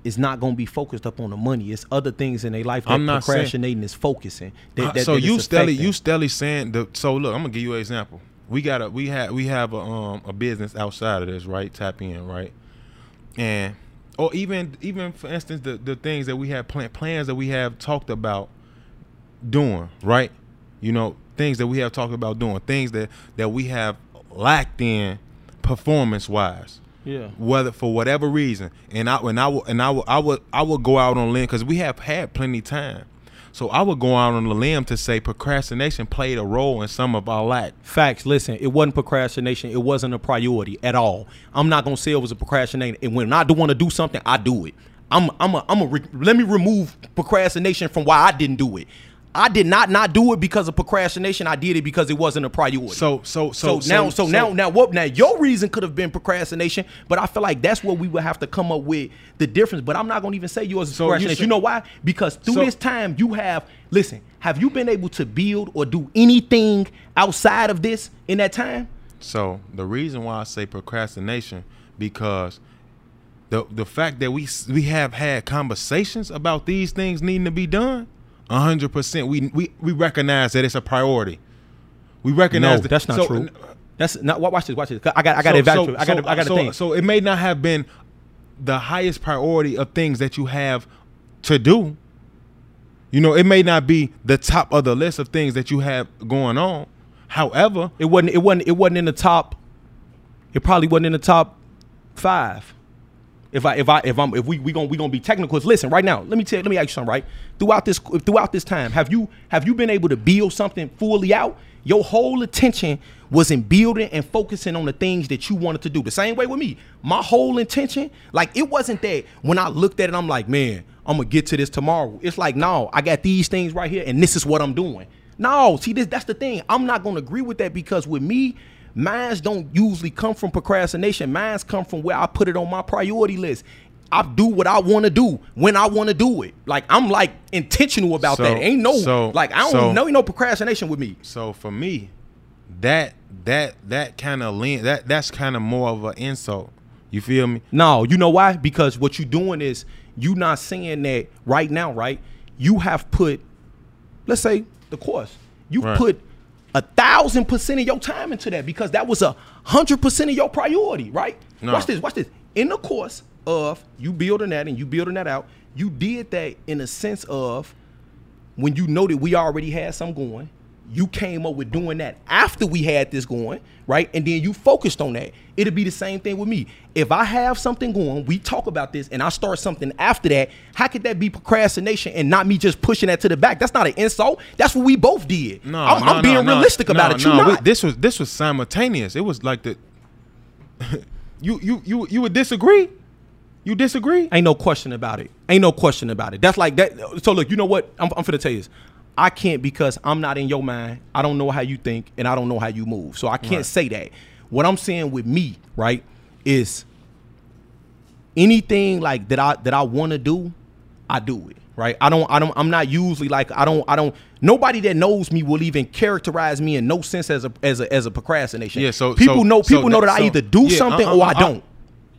A: is not gonna be focused up on the money. It's other things in their life that
B: I'm not saying-
A: procrastinating is focusing. That,
B: Uh,
A: that-
B: so
A: that
B: you steadily you steadily saying the so look i'm gonna give you an example we got a we have we have a um a business outside of this right tap in right and or even even for instance the the things that we have plan, plans that we have talked about doing right you know things that we have talked about doing things that that we have lacked in performance wise
A: yeah.
B: whether for whatever reason, and I and I would and I would I would I would go out on a limb because we have had plenty of time. So I would go out on a limb to say procrastination played a role in some of our lack.
A: Facts. Listen, it wasn't procrastination. It wasn't a priority at all. I'm not gonna say it was a procrastination. And when I do want to do something, I do it. I'm I'm a, I'm a re- let me remove procrastination from why I didn't do it. I did not not do it because of procrastination. I did it because it wasn't a priority.
B: So so
A: so,
B: so
A: now so, now now what now your reason could have been procrastination, but I feel like that's what we would have to come up with the difference. But I'm not gonna even say yours is
B: So you
A: procrastination.
B: say-
A: you know why? Because through
B: So-
A: this time you have listen, have you been able to build or do anything outside of this in that time?
B: So the reason why I say procrastination because the the fact that we we have had conversations about these things needing to be done, hundred percent. We we we recognize that it's a priority. We recognize
A: No,
B: that,
A: that's not
B: so-
A: true. That's not. wa- Watch this. Watch this. I got. I got
B: so,
A: to evaluate. I got.
B: so-
A: I got to
B: so,
A: think.
B: So it may not have been the highest priority of things that you have to do. You know, it may not be the top of the list of things that you have going on. However,
A: It wasn't. It wasn't. It wasn't in the top. It probably wasn't in the top five. If I if I if I'm if we we gonna we gonna be technical. Listen, right now, let me tell let me ask you something. Right throughout this throughout this time, have you have you been able to build something fully out? Your whole attention was in building and focusing on the things that you wanted to do. The same way with me. My whole intention, like it wasn't that when I looked at it, I'm like, man, I'm gonna get to this tomorrow. It's like, no, I got these things right here, and this is what I'm doing. No, see this that's the thing. I'm not gonna agree with that because with me, mines don't usually come from procrastination. Mines come from where I put it on my priority list. I do what I want to do when I want to do it. Like I'm like intentional about
B: So-
A: that. Ain't no
B: so-
A: like I don't
B: so-
A: know no procrastination with me.
B: so for me, that that that kind of lean that that's kind of more of an insult. You feel me?
A: No, you know why? Because what you're doing is you not saying that right now, right? You have put, let's say, the course. You
B: Right.
A: put a thousand percent of your time into that because that was a hundred percent of your priority, right?
B: No.
A: Watch this, watch this. In the course of you building that and you building that out, you did that in a sense of when you know that we already had some going, you came up with doing that after we had this going, right? And then you focused on that. It'll be the same thing with me. If I have something going, we talk about this, and I start something after that, how could that be procrastination and not me just pushing that to the back? That's not an insult. That's what we both did.
B: No,
A: I'm,
B: no,
A: I'm being
B: no, no.
A: realistic about
B: No,
A: it. You
B: no,
A: not.
B: this was this was simultaneous. It was like the (laughs) you you you you would disagree. You disagree?
A: Ain't no question about it. Ain't no question about it. That's like that. So look, you know what? I'm, I'm finna tell you this. I can't because I'm not in your mind. I don't know how you think, and I don't know how you move. So I can't
B: Right.
A: say that. What I'm saying with me, right, is anything like that I that I want to do, I do it. Right. I don't. I don't. I'm not usually like. I don't. I don't. Nobody that knows me will even characterize me in no sense as a as a as a procrastination.
B: Yeah. So
A: people
B: so,
A: know.
B: so
A: People know that
B: so,
A: I either do
B: yeah,
A: something
B: I-
A: or I
B: I-
A: don't.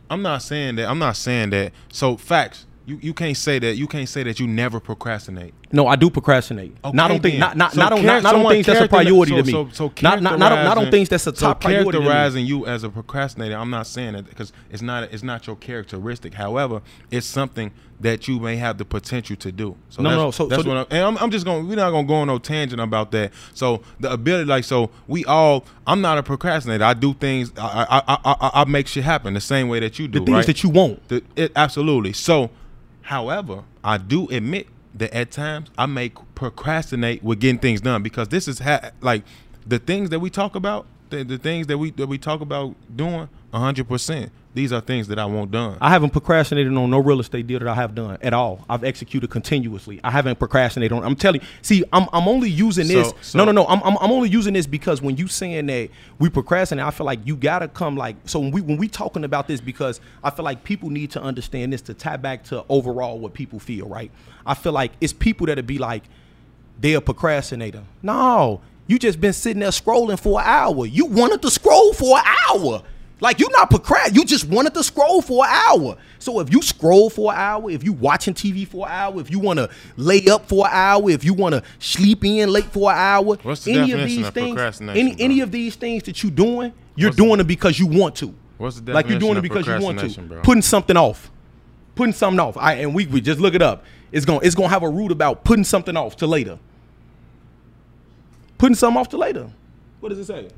B: I'm not saying that. I'm not saying that. So facts. You you can't say that. You can't say that you never procrastinate.
A: No, I do procrastinate.
B: Okay,
A: not on things, not not
B: So
A: not on not, not on things that's a priority
B: so-
A: to me.
B: So, so
A: not, not, not, on, not on
B: characterizing-
A: things that's a
B: so
A: top priority to me.
B: characterizing you as a procrastinator, I'm not saying that because it's not it's not your characteristic. However, it's something that you may have the potential to do. So
A: No,
B: that's,
A: no, so-
B: that's
A: so
B: what I'm, and I'm, I'm just going. We're not going to go on no tangent about that. So the ability, like, so we all. I'm not a procrastinator. I do things. I I I, I, I make shit happen the same way that you do.
A: The things
B: right?
A: that you want.
B: The, it, absolutely. So, however, I do admit that at times I may procrastinate with getting things done because this is ha- like the things that we talk about, the, the things that we that we talk about doing. hundred percent. These are things that I want done.
A: I haven't procrastinated on no real estate deal that I have done at all. I've executed continuously. I haven't procrastinated on. I'm telling you. See, I'm, I'm only using this.
B: So- so-
A: no, no, no. I'm, I'm, I'm only using this because when you saying that we procrastinate, I feel like you gotta come like. So when we when we talking about this, because I feel like people need to understand this to tie back to overall what people feel. Right. I feel like it's people that'll be like, they're a procrastinator. No, you just been sitting there scrolling for an hour. You wanted to scroll for an hour. Like you're not procrast, you just wanted to scroll for an hour. So if you scroll for an hour, if you watching TV for an hour, if you want to lay up for an hour, if you want to sleep in late for an hour,
B: What's the
A: any of these
B: of
A: things, any any of these things that you're doing, you're
B: What's
A: doing it because you want to.
B: What's the
A: like you're doing it because you want to.
B: bro?
A: Putting something off putting something off. I and we, we just look it up. It's gonna it's gonna have a root about putting something off to later. Putting something off to later. What does it say?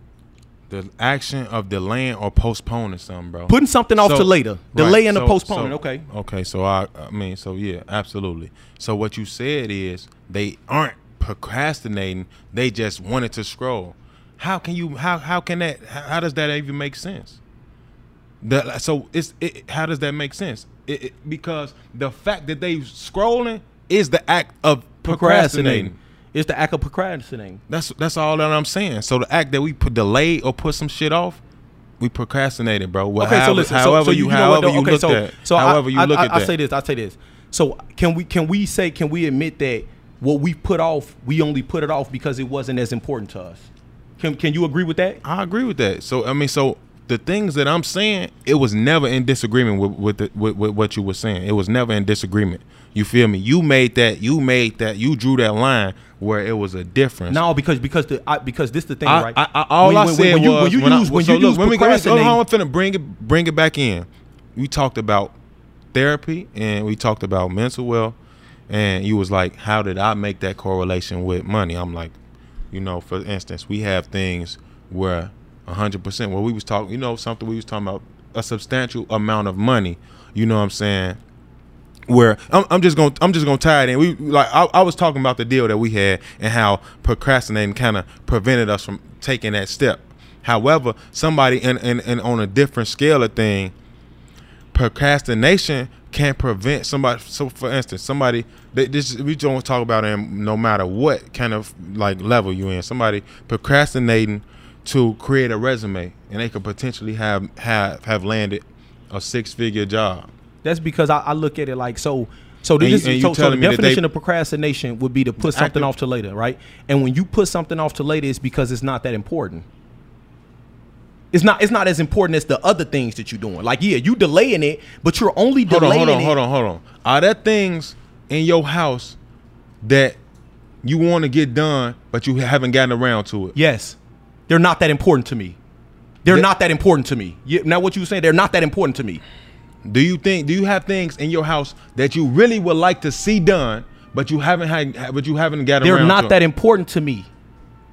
B: The action of delaying or postponing something, bro.
A: Putting something off
B: So-
A: to later.
B: right,
A: Delaying or postponing.
B: so-
A: okay.
B: Okay, so I, I mean, so yeah, absolutely. So what you said is they aren't procrastinating; they just wanted to scroll. How can you? How how can that? How, does that even make sense? The, so it's it, how does that make sense? It, it- because the fact that they scrolling is the act of procrastinating.
A: It's the act of procrastinating.
B: That's that's all that I'm saying. So the act that we put delay or put some shit off, we procrastinated, bro. Well,
A: Okay,
B: however,
A: so listen.
B: however
A: so,
B: you,
A: you, know
B: however
A: what,
B: you
A: okay,
B: look
A: so,
B: at,
A: so
B: however
A: I,
B: you look
A: I,
B: at
A: I
B: that.
A: say this. I say this. So can we can we say can we admit that what we put off we only put it off because it wasn't as important to us? Can can you agree with that?
B: I agree with that. So I mean, so the things that I'm saying, it was never in disagreement with with, the, with with what you were saying. It was never in disagreement. You feel me? You made that. You made that. You drew that line where it was a difference.
A: No, because because the I, because this the thing,
B: I,
A: right?
B: I, I, all
A: When-
B: I
A: when-
B: said
A: when you,
B: was
A: when you
B: when I-
A: use when
B: so
A: you
B: look,
A: use
B: when we go, on, I'm finna bring it bring it back in. We talked about therapy and we talked about mental well, and you was like, how did I make that correlation with money? I'm like, you know, for instance, we have things where 100 percent where we was talking, you know, something we was talking about a substantial amount of money. You know what I'm saying? Where I'm, I'm just gonna I'm just gonna tie it in. We like I, I was talking about the deal that we had and how procrastinating kind of prevented us from taking that step. However, somebody in, in, in on a different scale of thing, procrastination can prevent somebody. So, for instance, somebody this we don't talk about it no matter what kind of like level you in. Somebody procrastinating to create a resume and they could potentially have have have landed a six figure job.
A: That's because I, I look at it like so. So this
B: And you-
A: is
B: and
A: so, so the
B: telling me that
A: definition of procrastination would be to put something
B: active-
A: off to later, right? And when you put something off to later, it's because it's not that important. It's not. It's not as important as the other things that you're doing. Like, yeah, you delaying it, but you're only
B: Hold on,
A: delaying
B: hold on,
A: it.
B: hold on, hold on. Are there things in your house that you want to get done, but you haven't gotten around to it?
A: Yes, they're not that important to me. They're
B: They-
A: not that important to me. Now, what you saying? They're not that important to me.
B: Do you think? Do you have things in your house that you really would like to see done, but you haven't had, but you haven't gotten
A: They're not
B: to
A: that important to me.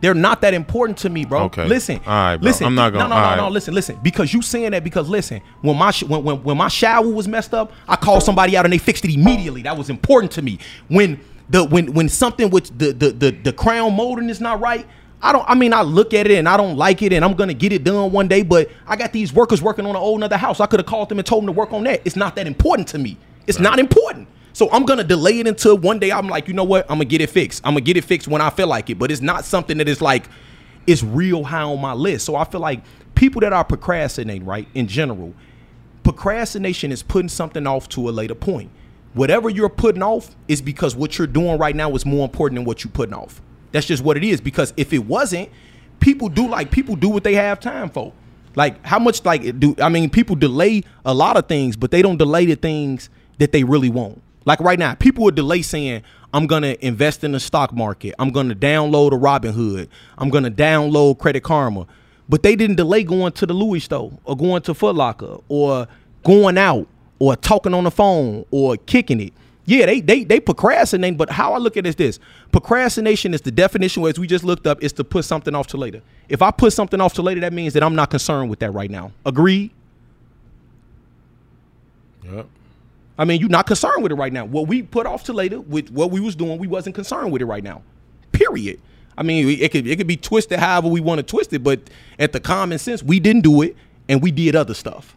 A: They're not that important to me, bro.
B: Okay.
A: Listen.
B: All right, bro.
A: Listen.
B: I'm not gonna-
A: No, no, no,
B: all
A: no. Listen, listen. Because you saying that because listen, when my sh- when, when when my shower was messed up, I called somebody out and they fixed it immediately. That was important to me. When the when when something with the the the, the crown molding is not right. I don't. I mean, I look at it and I don't like it, and I'm gonna get it done one day. But I got these workers working on an old another house. I could have called them and told them to work on that. It's not that important to me. It's not important. So I'm gonna delay it until one day I'm like, you know what? I'm gonna get it fixed. I'm gonna get it fixed when I feel like it. But it's not something that is like, it's real high on my list. So I feel like people that are procrastinating, right, in general, procrastination is putting something off to a later point. Whatever you're putting off is because what you're doing right now is more important than what you're putting off. That's just what it is. Because if it wasn't, people do like people do what they have time for. Like how much like do I mean people delay a lot of things, but they don't delay the things that they really want. Like right now, people would delay saying, I'm gonna invest in the stock market. I'm gonna download a Robinhood. I'm gonna download Credit Karma. But they didn't delay going to the Louis store or going to Foot Locker or going out or talking on the phone or kicking it. Yeah, they they they procrastinate, but how I look at it is this. Procrastination is the definition as we just looked up is to put something off to later. If I put something off to later, that means that I'm not concerned with that right now. Agreed?
B: Yep.
A: I mean, you're not concerned with it right now. What we put off to later with what we was doing, we wasn't concerned with it right now. Period. I mean, it could it could be twisted however we want to twist it, but at the common sense, we didn't do it and we did other stuff.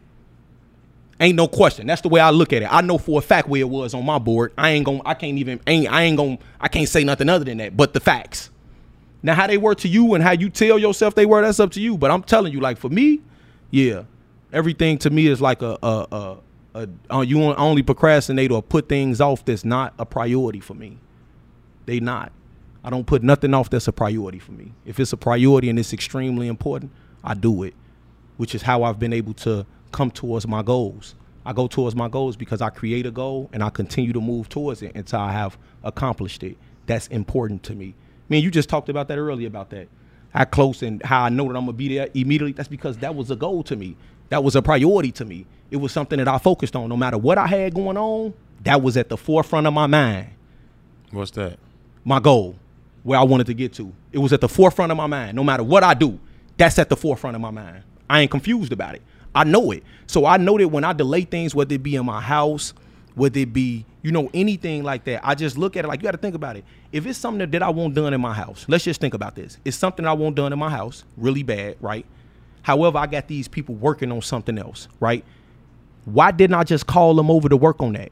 A: Ain't no question. That's the way I look at it. I know for a fact where it was on my board. I ain't gonna I can't even ain't I ain't gonna I can't say nothing other than that. But the facts. Now how they were to you and how you tell yourself they were, that's up to you. But I'm telling you, like for me, yeah, everything to me is like a a, a a, uh, you only procrastinate or put things off that's not a priority for me. They not. I don't put nothing off that's a priority for me. If it's a priority and it's extremely important, I do it, which is how I've been able to come towards my goals. I go towards my goals because I create a goal and I continue to move towards it until I have accomplished it. That's important to me. I mean, you just talked about that earlier about that. How close and how I know that I'm gonna be there immediately. That's because that was a goal to me. That was a priority to me. It was something that I focused on. No matter what I had going on, that was at the forefront of my mind.
B: What's that?
A: My goal, where I wanted to get to. It was at the forefront of my mind. No matter what I do, that's at the forefront of my mind. I ain't confused about it. I know it. So I know that when I delay things, whether it be in my house, whether it be, you know, anything like that, I just look at it like you got to think about it. If it's something that I want done in my house, let's just think about this. It's something I want done in my house, really bad, right? However, I got these people working on something else, right? Why didn't I just call them over to work on that?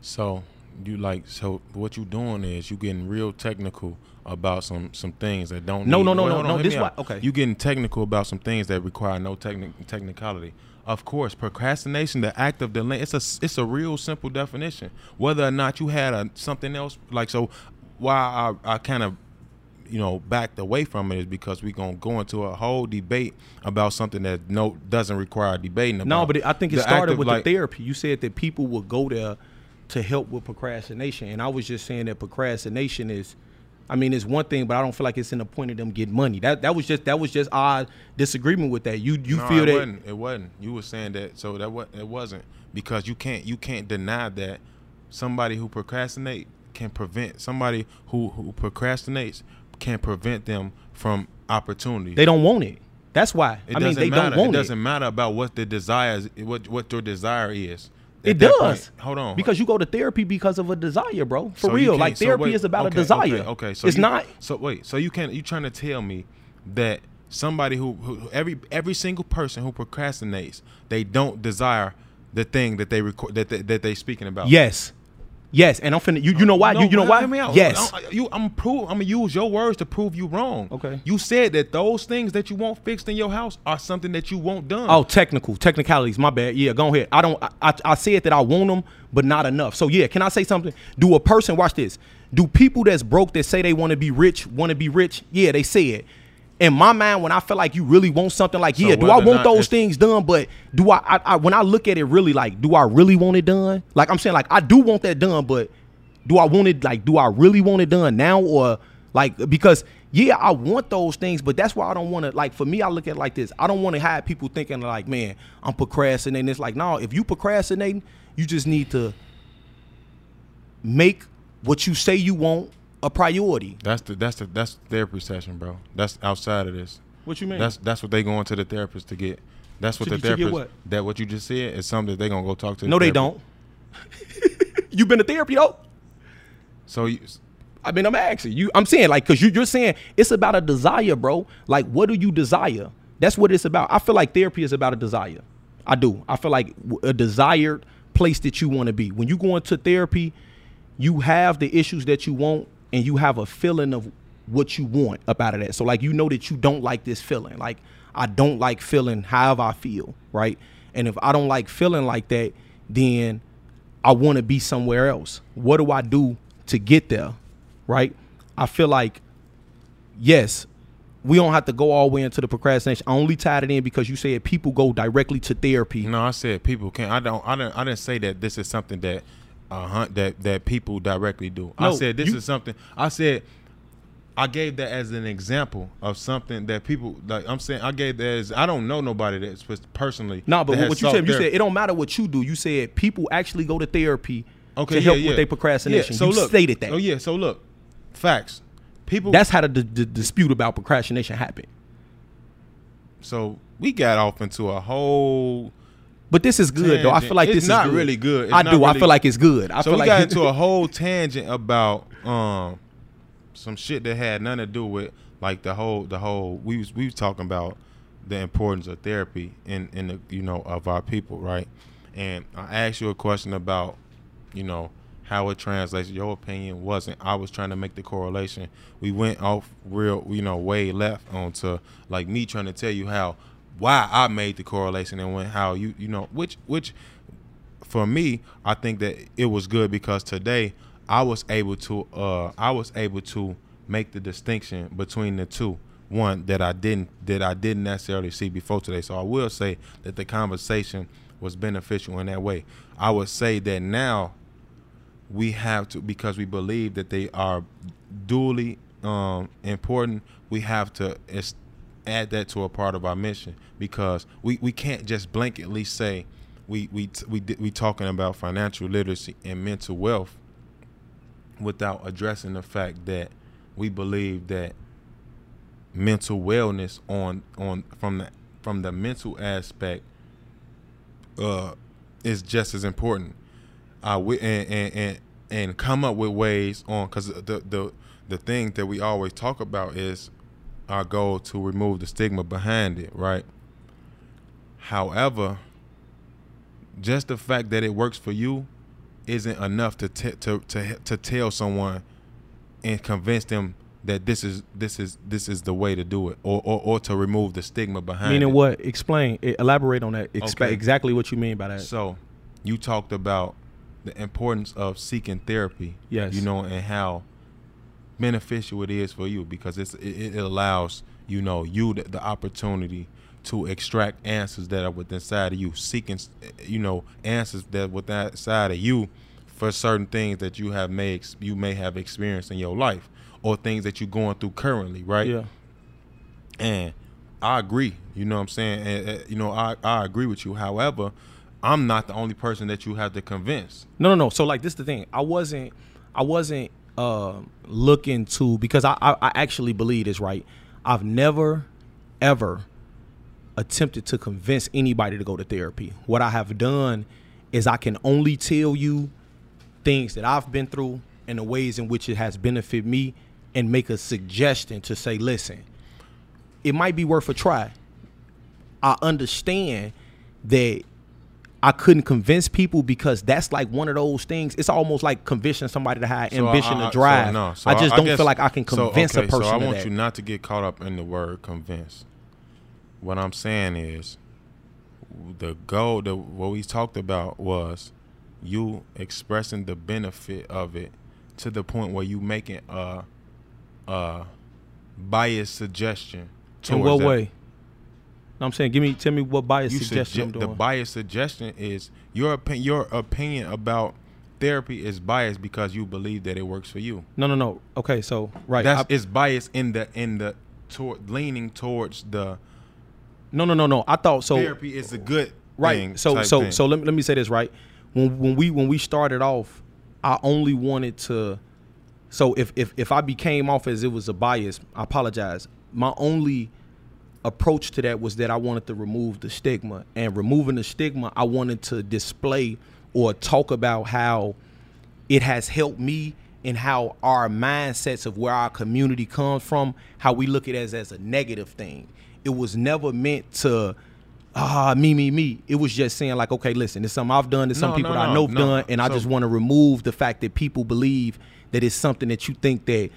B: So you like so what you doing is you getting real technical about some some things that don't.
A: No,
B: need,
A: no, no,
B: wait,
A: no, no. This why. Okay.
B: You getting technical about some things that require no technic technicality. Of course, procrastination, the act of delaying, it's a it's a real simple definition. Whether or not you had a something else like so, why I I kind of you know backed away from it is because we're gonna go into a whole debate about something that no doesn't require debating about.
A: No, but it, I think it
B: The
A: started with
B: like-
A: the therapy. You said that people would go there to help with procrastination, and I was just saying that procrastination is, I mean, it's one thing, but I don't feel like it's in the point of them getting money. That that was just that was just our disagreement with that. You you
B: no,
A: feel
B: it
A: that
B: wasn't. It wasn't. You were saying that, so that what it wasn't because you can't you can't deny that somebody who procrastinate can prevent somebody who who procrastinates can prevent them from opportunity.
A: they don't want it. That's why.
B: it
A: I mean,
B: doesn't
A: they
B: matter.
A: don't want
B: it
A: it.
B: doesn't matter about what the desires what what your desire is.
A: It does.
B: point- hold on.
A: Because you go to therapy because of a desire, bro. For
B: So
A: real. Like
B: so
A: therapy
B: wait,
A: is about
B: okay,
A: a desire.
B: Okay, okay. so
A: it's
B: you-
A: not.
B: So wait, so you can't. you trying to tell me that somebody who, who every every single person who procrastinates, they don't desire the thing that they record that they, that they speaking about.
A: Yes. Yes. And I'm finna. You you know why?
B: No,
A: you you know why?
B: me out.
A: Yes.
B: I- you, I'm prove. I'm gonna use your words to prove you wrong.
A: Okay.
B: You said that those things that you want fixed in your house are something that you want done.
A: Oh, technical technicalities. My bad. Yeah, go ahead. I don't. I, I, I said that I want them, but not enough. So yeah, can I say something? Do a person watch this? Do people that's broke that say they want to be rich want to be rich? Yeah, they say it. In my mind, when I feel like you really want something, like yeah, do I want those things done? But do I, I, I? When I look at it, really like, do I really want it done? Like I'm saying, like I do want that done, but do I want it? Like, do I really want it done now or like because yeah, I want those things, but that's why I don't want to. Like for me, I look at it like this. I don't want to have people thinking like, man, I'm procrastinating. It's like, no, if you procrastinating, you just need to make what you say you want a priority.
B: That's the that's the that's the therapy session, bro. That's outside of this.
A: What you mean?
B: That's that's what they going to the therapist to get. That's what
A: To-
B: the
A: to get
B: therapist.
A: what?
B: That what you just said is something that they gonna go talk to. the
A: no, they
B: therapist.
A: don't. (laughs) you been to therapy though?
B: So you,
A: I mean, I'm asking you. I'm saying like, cause you, you're saying it's about a desire, bro. Like, what do you desire? That's what it's about. I feel like therapy is about a desire. I do. I feel like a desired place that you want to be. When you go into therapy, you have the issues that you want, and you have a feeling of what you want up out of that. So like, you know that you don't like this feeling. Like, I don't like feeling however I feel, right? And if I don't like feeling like that, then I want to be somewhere else. What do I do to get there? Right? I feel like yes, we don't have to go all the way into the procrastination. I only tied it in because you said people go directly to therapy.
B: No, I said people can't. I don't. I didn't. I didn't say that this is something that uh that that people directly do. I said this
A: you-
B: is something. I said I gave that as an example of something that people like. I'm saying I gave that as I don't know nobody that's pers- personally.
A: No, but what you said, you said it don't matter what you do. You said people actually go to therapy
B: okay,
A: to
B: yeah,
A: help
B: yeah.
A: with their procrastination.
B: Yeah, so
A: you
B: look,
A: stated that.
B: Oh yeah. So look, facts. People.
A: That's how the, the, the dispute about procrastination happened.
B: so we got off into a whole.
A: But this is good though. I feel like
B: It's
A: this is
B: not
A: good.
B: really good. It's
A: I do. I feel like it's good. I
B: so
A: feel
B: we
A: like
B: got into a whole tangent about um some shit that had nothing to do with like the whole the whole we was we was talking about the importance of therapy in in the you know of our people right and I asked you a question about you know how it translates your opinion wasn't I was trying to make the correlation we went off real you know way left onto like me trying to tell you how why I made the correlation and when how you you know which which for me, I think that it was good because today I was able to uh I was able to make the distinction between the two. One that I didn't that I didn't necessarily see before today. So I will say that the conversation was beneficial in that way. I would say that now we have to because we believe that they are duly um, important. We have to add that to a part of our mission. Because we, we can't just blanketly say we we we we talking about financial literacy and mental wealth without addressing the fact that we believe that mental wellness on on from the from the mental aspect uh is just as important. Uh, we, and, and and and come up with ways on because the the the thing that we always talk about is our goal to remove the stigma behind it, right? However, just the fact that it works for you isn't enough to t- to to to tell someone and convince them that this is this is this is the way to do it, or or, or to remove the stigma behind it.
A: Meaning
B: it.
A: what? Explain. Elaborate on that. Expe-
B: Okay.
A: Exactly what you mean by that.
B: So, you talked about the importance of seeking therapy.
A: Yes.
B: You know, and how beneficial it is for you because it's, it, it allows you know you the, the opportunity to extract answers that are within inside of you, seeking you know answers that within inside of you for certain things that you have may ex- you may have experienced in your life or things that you're going through currently, right?
A: yeah.
B: And I agree. You know what I'm saying? And, uh, you know, I, I agree with you. However, I'm not the only person that you have to convince.
A: No, no, no. So like this the thing. I wasn't I wasn't uh, looking to because I, I I actually believe this right. I've never ever attempted to convince anybody to go to therapy. What I have done is I can only tell you things that I've been through and the ways in which it has benefited me and make a suggestion to say, listen, it might be worth a try. I understand that I couldn't convince people because that's like one of those things. It's almost like convincing somebody to have
B: So
A: ambition
B: I- I-
A: to drive.
B: so no, so
A: I just don't
B: guess-
A: feel like I can convince
B: okay,
A: a person
B: So I want you not to get caught up in the word convince. What I'm saying is, the goal, the what we talked about was you expressing the benefit of it to the point where you making a, a biased suggestion.
A: In what
B: that.
A: way? No, I'm saying, give me, tell me what bias
B: you
A: suggestion I'm doing.
B: the bias suggestion is your opinion. Your opinion about therapy is biased because you believe that it works for you.
A: no, no, no. Okay, so right.
B: That's
A: I-
B: it's biased in the in the toward leaning towards the
A: no, no, no, no. I thought so.
B: therapy is a good
A: right
B: thing
A: so so
B: thing.
A: so let me, let me say this right when when we when we started off i only wanted to so if if if i became off as it was a bias i apologize my only approach to that was that i wanted to remove the stigma and removing the stigma i wanted to display or talk about how it has helped me and how our mindsets of where our community comes from, how we look at it as, as a negative thing. It was never meant to ah me me me. It was just saying like, okay, listen, it's something I've done, it's some
B: No,
A: people
B: no,
A: that I know have
B: no.
A: done, and I just want to remove the fact that people believe that it's something that you think that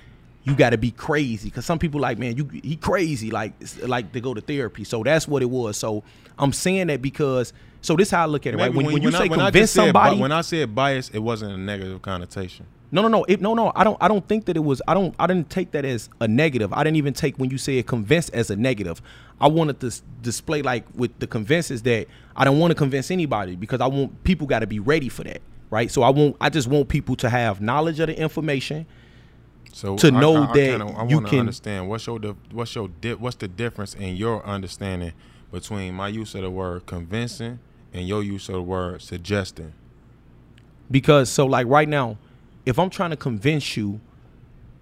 A: you got to be crazy because some people like man you he crazy like like to go to therapy so that's what it was so i'm saying that because so this is how i look at it right when, when, when you say I, convince somebody
B: when i said bias it wasn't a negative connotation
A: no, no, no, it, no, no. I don't. I don't think that it was. I don't. I didn't take that as a negative. I didn't even take when you say it convince as a negative. I wanted to s- display like with the convinces that I don't want to convince anybody because I want people got to be ready for that, right? So I want. I just want people to have knowledge of the information.
B: So
A: to
B: I,
A: know
B: I, I
A: that
B: kinda, I
A: you can-
B: understand what's your di- what's your di- what's the difference in your understanding between my use of the word convincing and your use of the word suggesting.
A: because so like right now if i'm trying to convince you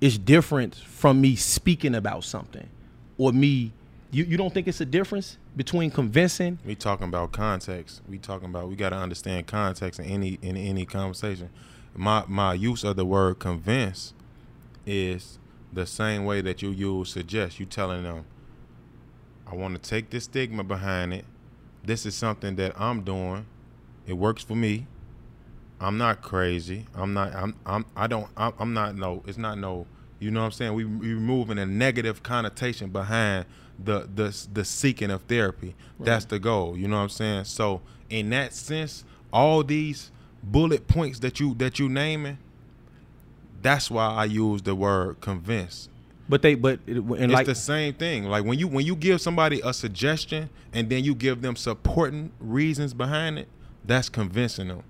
A: it's different from me speaking about something or me you, you don't think it's a difference between convincing
B: We talking about context. We talking about we got to understand context in any in any conversation. My my use of the word convince is the same way that you use suggest. You telling them, I want to take this stigma behind it. This is something that I'm doing. It works for me. I'm not crazy. I'm not. I'm. I'm. I don't. I'm, I'm not. No. It's not no. You know what I'm saying? We we removing a negative connotation behind the the the seeking of therapy. That's the goal. You know what I'm saying? So in that sense, all these bullet points that you that you naming, that's why I use the word convince.
A: but they but it- and
B: It's
A: like
B: the same thing. Like when you when you give somebody a suggestion and then you give them supporting reasons behind it, that's convincing them.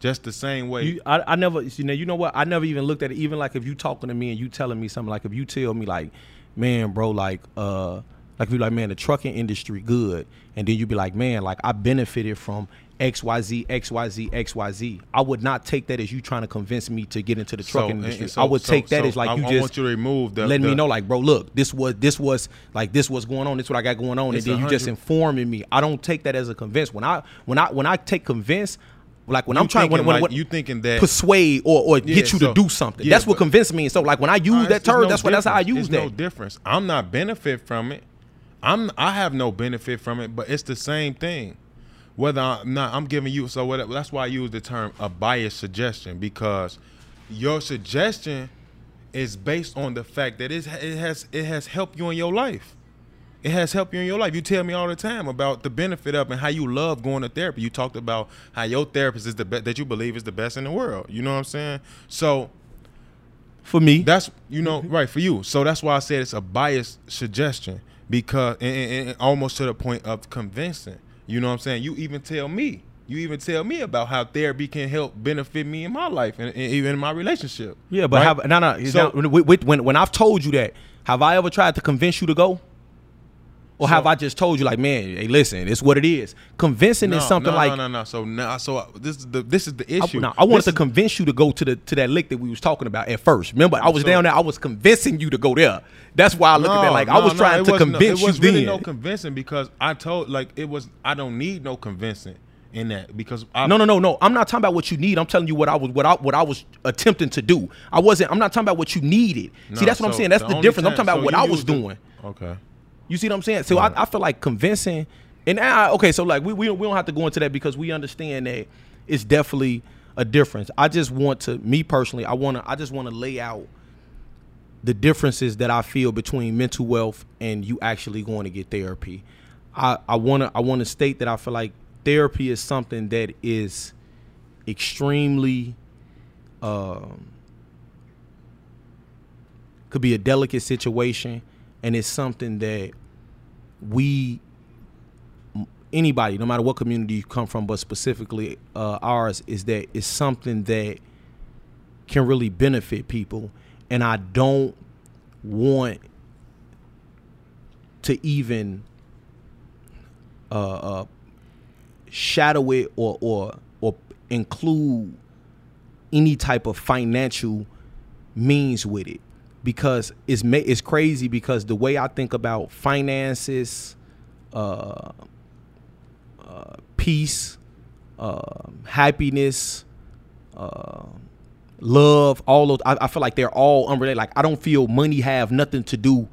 B: Just the same way.
A: You, I, I never, you know, you know what? I never even looked at it. Even like if you talking to me and you telling me something, like if you tell me like, man, bro, like, uh, like if you like, man, the trucking industry good, and then you be like, man, like I benefited from X Y Z X Y Z X Y Z. I would not take that as you trying to convince me to get into the
B: So,
A: trucking
B: and-
A: industry.
B: so-
A: I would
B: so-
A: take that
B: so
A: as like
B: I-
A: you
B: I
A: just
B: want you to remove the-
A: letting me know, like, bro, look, this was this was like this was going on. This what I got going on, and then you just informing me. I don't take that as a convince. When I when I when I take convince. Like when I'm trying, when, when,
B: like- you thinking that
A: persuade or, or
B: Yeah,
A: get you
B: so-
A: to do something.
B: yeah,
A: that's what
B: but-
A: convince means. So like when I use that term,
B: no
A: that's what that's how I use
B: It's
A: that.
B: no difference. I'm not benefit from it. I'm I have no benefit from it, but it's the same thing. Whether I'm not, I'm giving you so whatever. That's why I use the term a biased suggestion because your suggestion is based on the fact that it has it has helped you in your life. It has helped you in your life. You tell me all the time about the benefit of and how you love going to therapy. You talked about how your therapist is the best that you believe is the best in the world. You know what I'm saying? So
A: For me,
B: that's you know mm-hmm. right for you. So that's why I said it's a biased suggestion because and, and- and almost to the point of convincing. You know what I'm saying? You even tell me. You even tell me about how therapy can help benefit me in my life and, and even in my relationship.
A: yeah, but
B: right?
A: have no no.
B: So-
A: with- with- when when I've told you that, have I ever tried to convince you to go? Or have I just told you like, man, hey, listen, it's what it is. Convincing is something
B: no,
A: like
B: no, no, no. So now, so this is the this is the
A: I,
B: issue.
A: no, I wanted
B: This
A: to convince you to go to the to that lick that we was talking about at first. Remember, I was
B: So-
A: down there. I was convincing you to go there. That's why I look at that like I was
B: no,
A: trying to convince
B: It was
A: you
B: really
A: then.
B: no convincing because I told like it was. I don't need no convincing in that because I,
A: No, no, no, no. I'm not talking about what you need. I'm telling you what I was what I what I was attempting to do. I wasn't. I'm not talking about what you needed. See, that's what I'm saying. That's the
B: only
A: difference. I'm talking about
B: so
A: what I was
B: the-
A: doing.
B: Okay.
A: You see what I'm saying? So I, I feel like convincing, and I, okay, so like we, we don't- we don't have to go into that because we understand that it's definitely a difference. I just want to, me personally, I want to, I just want to lay out the differences that I feel between mental wealth and you actually going to get therapy. I I want to I want to state that I feel like therapy is something that is extremely um could be a delicate situation and it's something that we anybody no matter what community you come from but specifically uh, ours is that it's something that can really benefit people. And i don't want to even uh, uh, shadow it or or or include any type of financial means with it because it's ma- it's crazy because the way I think about finances, uh, uh, peace, uh, happiness, uh, love, all those I, I feel like they're all unrelated. Like I don't feel money have nothing to do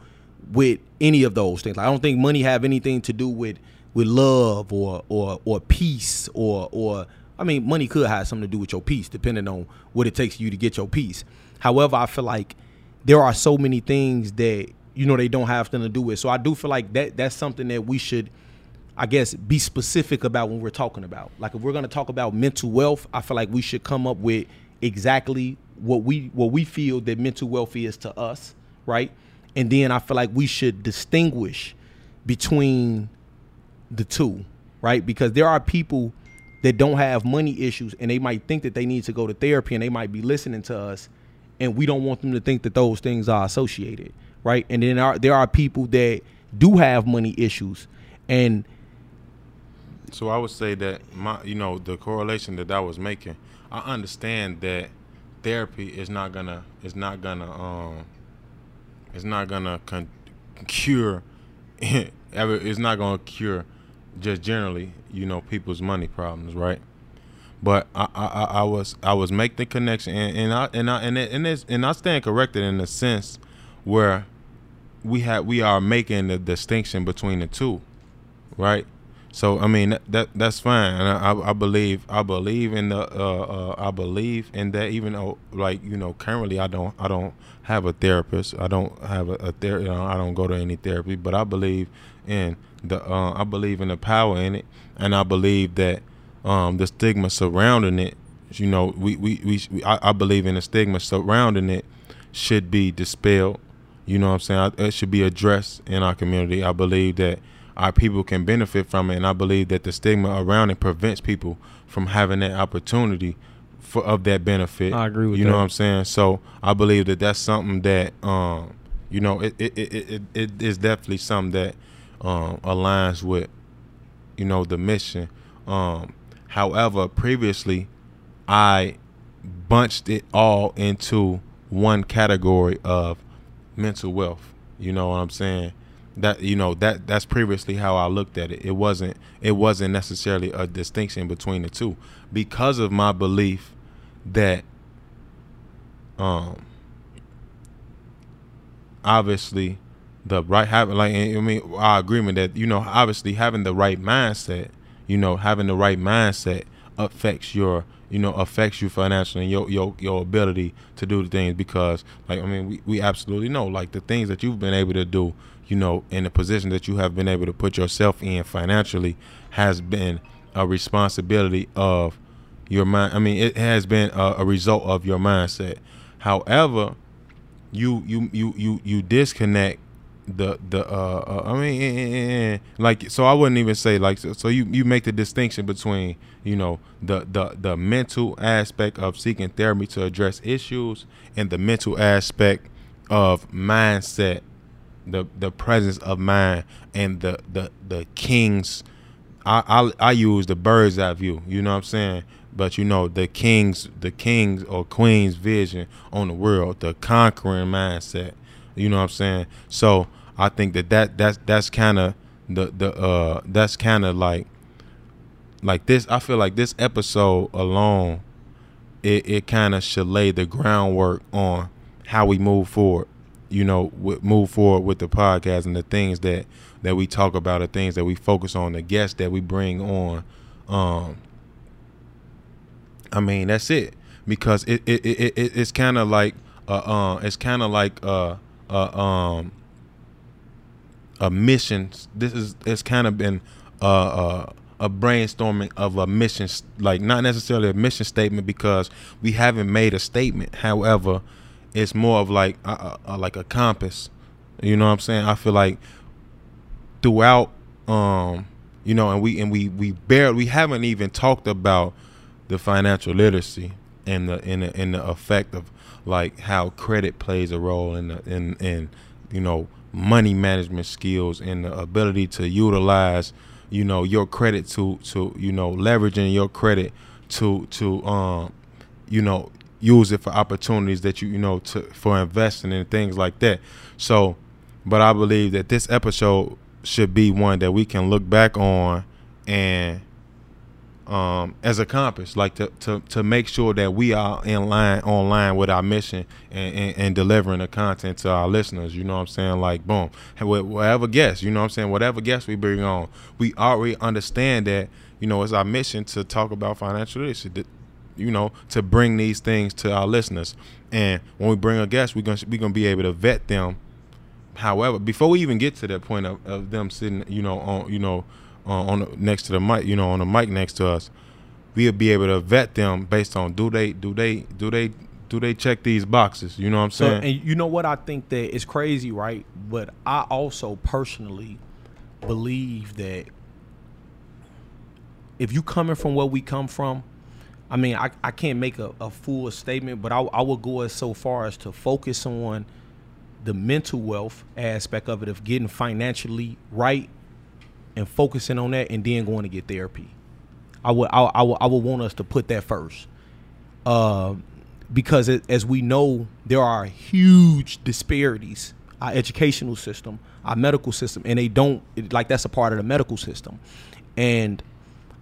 A: with any of those things. Like, I don't think money have anything to do with with love or or or peace or or I mean money could have something to do with your peace depending on what it takes you to get your peace. However, I feel like there are so many things that you know they don't have nothing to do with. So I do feel like that that's something that we should I guess be specific about when we're talking about. Like if we're to talk about mental wealth, I feel like we should come up with exactly what we what we feel that mental wealth is to us, right? And then I feel like we should distinguish between the two, right? Because there are people that don't have money issues and they might think that they need to go to therapy and they might be listening to us and we don't want them to think that those things are associated, right? And then there are, there are people that do have money issues and
B: so I would say that my, you know, the correlation that I was making, I understand that therapy is not gonna, is not gonna, um, it's not gonna con- cure, (laughs) it's not gonna cure, just generally, you know, people's money problems, right? But I, I, I was, I was making the connection, and, and I, and I, and it, and, it's, and I stand corrected in the sense where we have, we are making the distinction between the two, right? So I mean that, that that's fine, and I, I, believe I believe in the uh, uh, I believe in that. Even though like you know currently I don't I don't have a therapist. I don't have a, a ther- you know, I don't go to any therapy, but I believe in the uh, I believe in the power in it, and I believe that um, the stigma surrounding it. You know, we we, we I, I believe in the stigma surrounding it should be dispelled. You know what I'm saying? It should be addressed in our community. I believe that our people can benefit from it. And I believe that the stigma around it prevents people from having that opportunity for of that benefit.
A: I agree with
B: you
A: that.
B: know what I'm saying. So I believe that that's something that um, you know it it, it, it, it is definitely something that um, aligns with you know the mission. Um, however, previously I bunched it all into one category of mental wealth. You know what I'm saying? that you know that that's previously how I looked at it. It wasn't it wasn't necessarily a distinction between the two because of my belief that um obviously the right having like I mean our agreement that you know obviously having the right mindset, you know having the right mindset affects your you know affects you financially and your your your ability to do the things because like I mean we, we absolutely know like the things that you've been able to do you know, in the position that you have been able to put yourself in financially has been a responsibility of your mind. I mean, it has been a, a result of your mindset. However, you you you you you disconnect the the uh, uh I mean eh, eh, eh, like so I wouldn't even say like so, so you you make the distinction between you know the the the mental aspect of seeking therapy to address issues and the mental aspect of mindset the the presence of mind and the the the king's I, I I use the bird's eye view, you know what I'm saying? But you know, the king's the king's or queen's vision on the world, the conquering mindset. You know what I'm saying? So I think that, that that's that's kind of the the uh that's kind of like like this I feel like this episode alone it, it kind of should lay the groundwork on how we move forward you know, move forward with the podcast and the things that that we talk about, the things that we focus on, the guests that we bring on. Um, I mean, that's it because it it, it, it it's kind of like uh, uh it's kind of like uh, uh um a mission. This is it's kind of been uh, uh a brainstorming of a mission, like not necessarily a mission statement because we haven't made a statement. However, it's more of like a, a, like a compass. You know what I'm saying? I feel like throughout, um, you know, and we and we we barely we haven't even talked about the financial literacy and the in the the effect of like how credit plays a role in the in in you know money management skills and the ability to utilize you know your credit to to you know leveraging your credit to to um you know use it for opportunities that you you know to for investing and things like that. So, but I believe that this episode should be one that we can look back on and um, as a compass, like to, to to make sure that we are in line online with our mission and, and, and, delivering the content to our listeners. You know what I'm saying? Like boom, whatever guest, you know what I'm saying? Whatever guest we bring on, we already understand that you know it's our mission to talk about financial literacy you know to bring these things to our listeners. And when we bring a guest, we're gonna we gonna be able to vet them. However, before we even get to that point of, of them sitting, you know, on you know, uh, on the, next to the mic, you know, on the mic next to us, we'll be able to vet them based on do they do they do they do they check these boxes? You know what I'm saying?
A: So, and you know what I think that it's crazy, right? But I also personally believe that if you coming from where we come from, I mean, I, I can't make a, a full statement, but I, I would go as so far as to focus on the mental wealth aspect of it, of getting financially right and focusing on that and then going to get therapy. I would I, I would I would want us to put that first. Uh, because it, as we know, there are huge disparities. Our educational system, our medical system, and they don't like that's a part of the medical system. And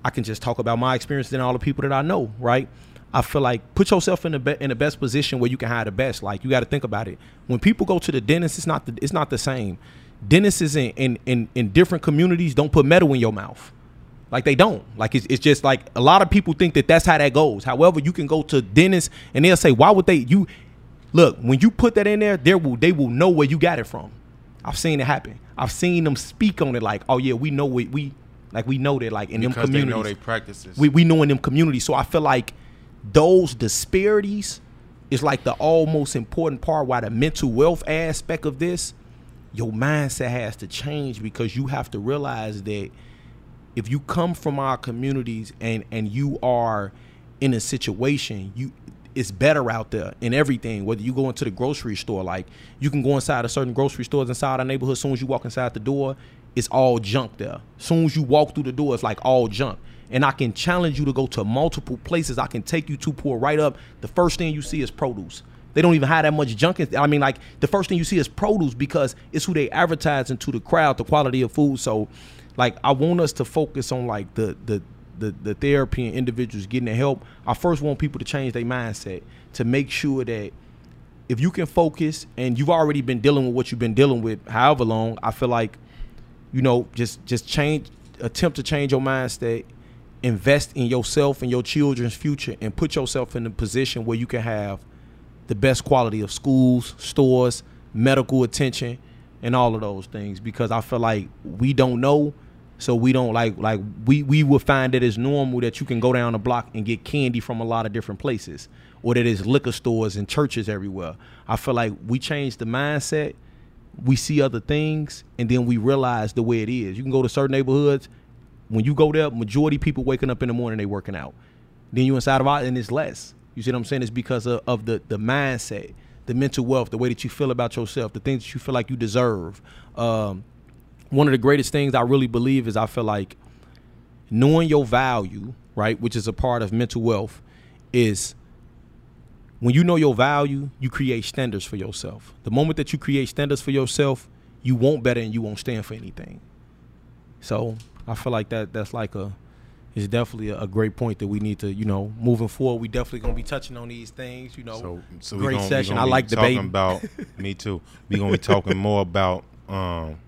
A: I can just talk about my experience and all the people that I know, right? I feel like put yourself in the be- in the best position where you can hire the best. Like you got to think about it. When people go to the dentist, it's not the, it's not the same. Dentists in, in in in different communities don't put metal in your mouth. Like they don't. Like it's, it's just like a lot of people think that that's how that goes. However, you can go to dentists and they'll say, "Why would they?" You look when you put that in there, they will they will know where you got it from. I've seen it happen. I've seen them speak on it like, "Oh yeah, we know we we like we know that like in
B: because
A: them communities,
B: they know they practices.
A: we we know in them communities." So I feel like those disparities is like the almost important part. Why the mental wealth aspect of this, your mindset has to change because you have to realize that if you come from our communities and and you are in a situation you it's better out there in everything whether you go into the grocery store like you can go inside a certain grocery stores inside our neighborhood as soon as you walk inside the door it's all junk there. As soon as you walk through the door it's like all junk. And I can challenge you to go to multiple places. I can take you to pull right up. The first thing you see is produce they don't even have that much junk. In, I mean, like the first thing you see is produce because it's who they advertise into the crowd, the quality of food. So like I want us to focus on like the the the, the therapy and individuals getting the help. I first want people to change their mindset to make sure that if you can focus and you've already been dealing with what you've been dealing with however long, I feel like, you know, just just change attempt to change your mindset, invest in yourself and your children's future and put yourself in a position where you can have the best quality of schools, stores, medical attention, and all of those things because I feel like we don't know so we don't like like we we will find it as normal that you can go down the block and get candy from a lot of different places, or that liquor stores and churches everywhere. I feel like we change the mindset, we see other things, and then we realize the way it is. You can go to certain neighborhoods. When you go there, majority people waking up in the morning they working out. Then you inside of it and it's less. You see what I'm saying? It's because of, of the the mindset, the mental wealth, the way that you feel about yourself, the things that you feel like you deserve. Um, one of the greatest things I really believe is I feel like knowing your value, right, which is a part of mental wealth, is when you know your value, you create standards for yourself. The moment that you create standards for yourself, you won't better and you won't stand for anything. So I feel like that that's like a it's definitely a, great point that we need to, you know, moving forward. We definitely gonna be touching on these things, you know.
B: So, so
A: great
B: gonna,
A: session. I like
B: talking
A: debating.
B: about (laughs) me too. We gonna be talking more about um,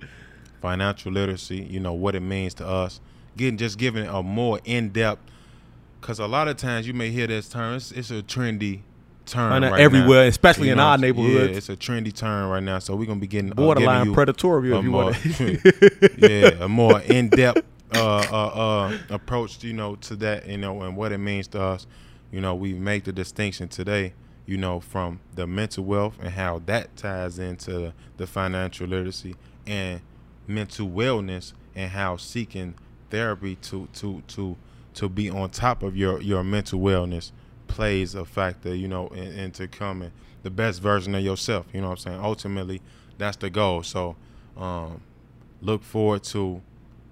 B: financial literacy. You know what it means to us. Getting just giving a more in depth. Because a lot of times you may hear this term. It's, it's a trendy term right
A: everywhere,
B: now.
A: especially
B: You
A: in
B: know,
A: our neighborhood.
B: Yeah, it's a trendy term right now. So we're gonna be getting uh,
A: Borderline
B: you
A: predatory, if you want. (laughs) (laughs)
B: yeah, a more in depth uh, uh, uh, approach, you know, to that, you know, and what it means to us. You know, we make the distinction today, you know, from the mental wealth and how that ties into the financial literacy and mental wellness and how seeking therapy to to to to be on top of your your mental wellness plays a factor, you know, in, into coming the best version of yourself. You know what I'm saying? Ultimately, that's the goal. So, um, look forward to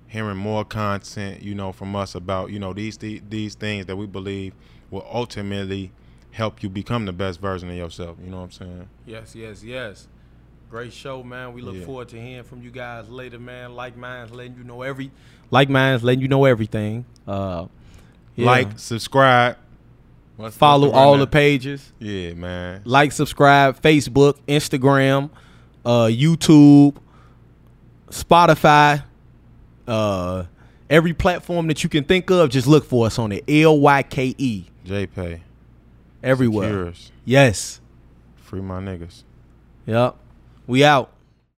B: hearing more content, you know, from us about you know these these, these things that we believe will ultimately help you become the best version of yourself. You know what I'm saying?
A: Yes, yes, yes. Great show, man. We look
B: Yeah.
A: forward to hearing from you guys later, man. LykeMinds letting you know every LykeMinds letting you know everything. Uh yeah.
B: Like, subscribe, What's-
A: follow
B: what's the
A: all the pages.
B: Yeah, man.
A: Like, subscribe, Facebook, Instagram, uh, YouTube, Spotify, uh, every platform that you can think of, just look for us on it. L Y K E.
B: JPay.
A: Everywhere. Yes.
B: Free my niggas.
A: Yep. We out.